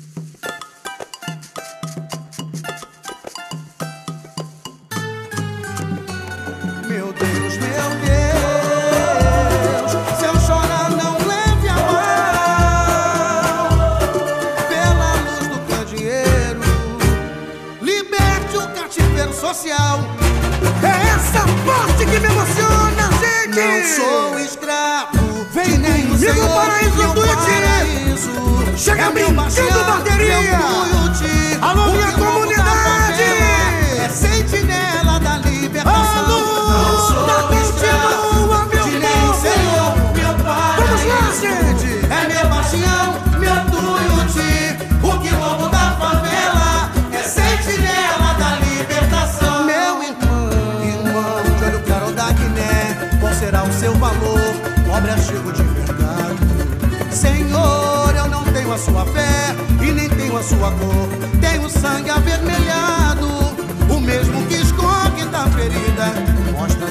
social. É essa parte que me emociona, gente. Não sou escravo, vem comigo, Senhor, paraíso do Iti. paraíso. Chega é brincando, bateria. Alô, minha comunidade. É sentinela da libertação. Alô, Não sou da De verdade. Senhor, eu não tenho a sua fé e nem tenho a sua cor. Tenho sangue avermelhado, o mesmo que escorre da ferida. Mostra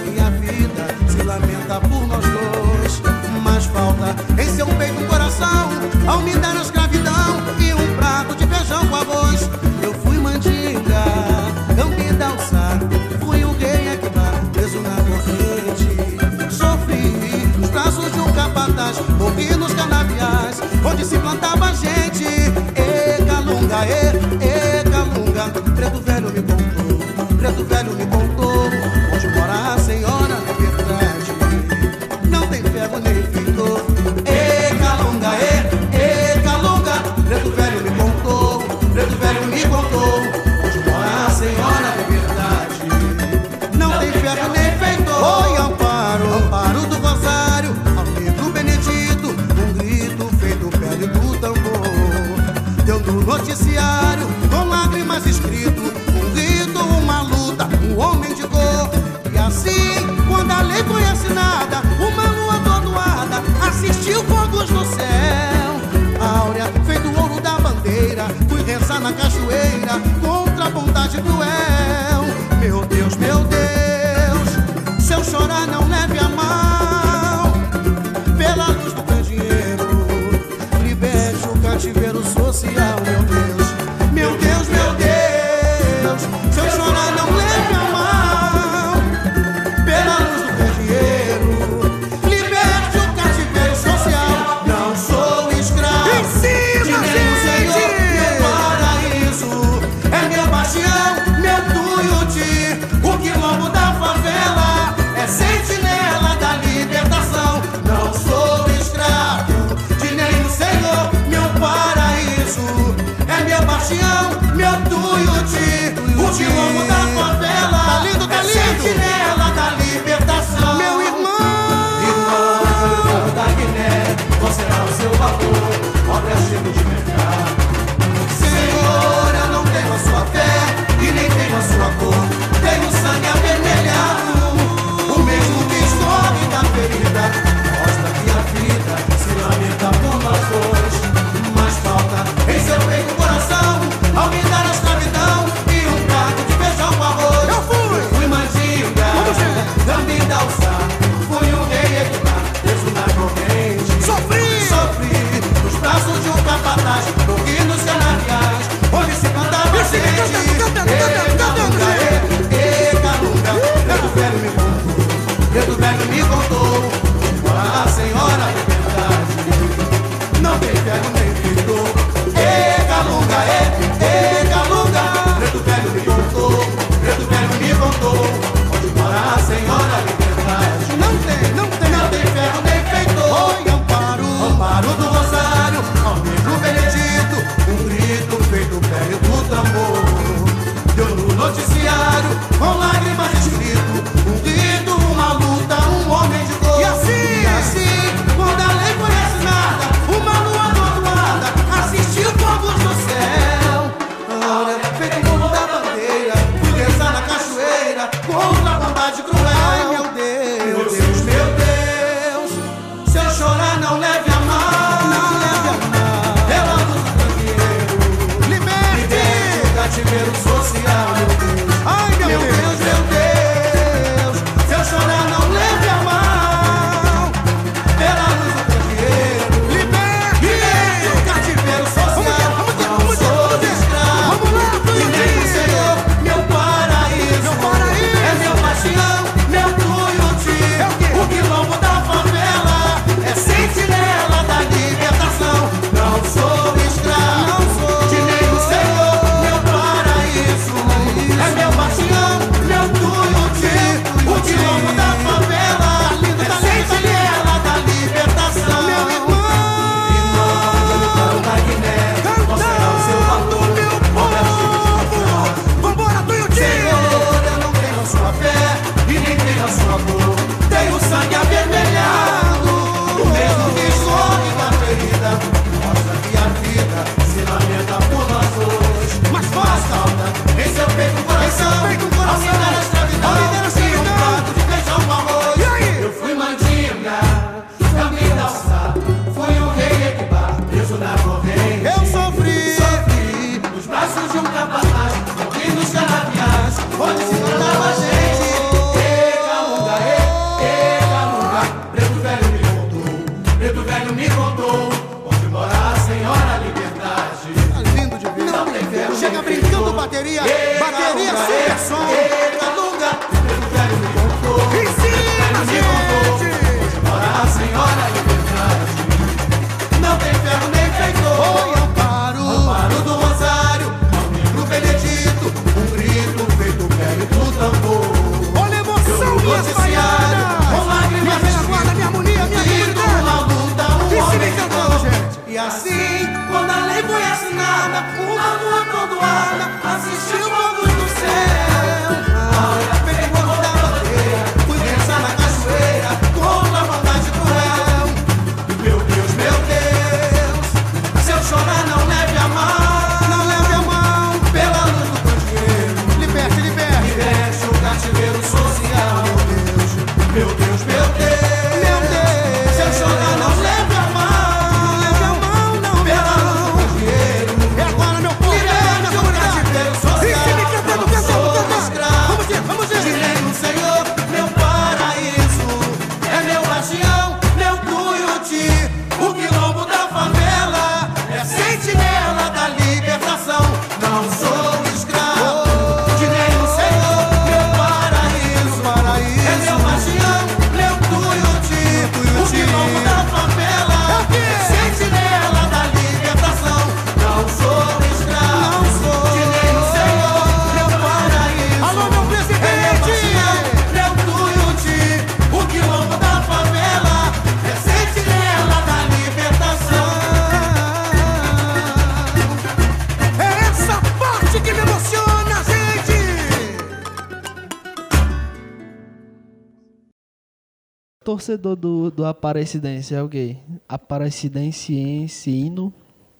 torcedor do, do Aparecidense é o quê? Aparecidenciensino?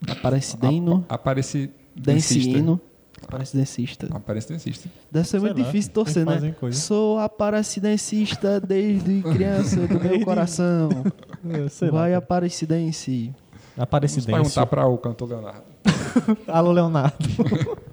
Aparecideno? Aparece. Denciino? Aparecidencista. Aparecidencista. Deve ser Sei muito lá, difícil torcer, né? coisa. Sou aparecidencista desde [LAUGHS] criança do meu coração. Sei Vai lá. Aparecidense. Vamos Aparecidência. perguntar para o cantor Leonardo. [LAUGHS] Alô, Leonardo. [LAUGHS]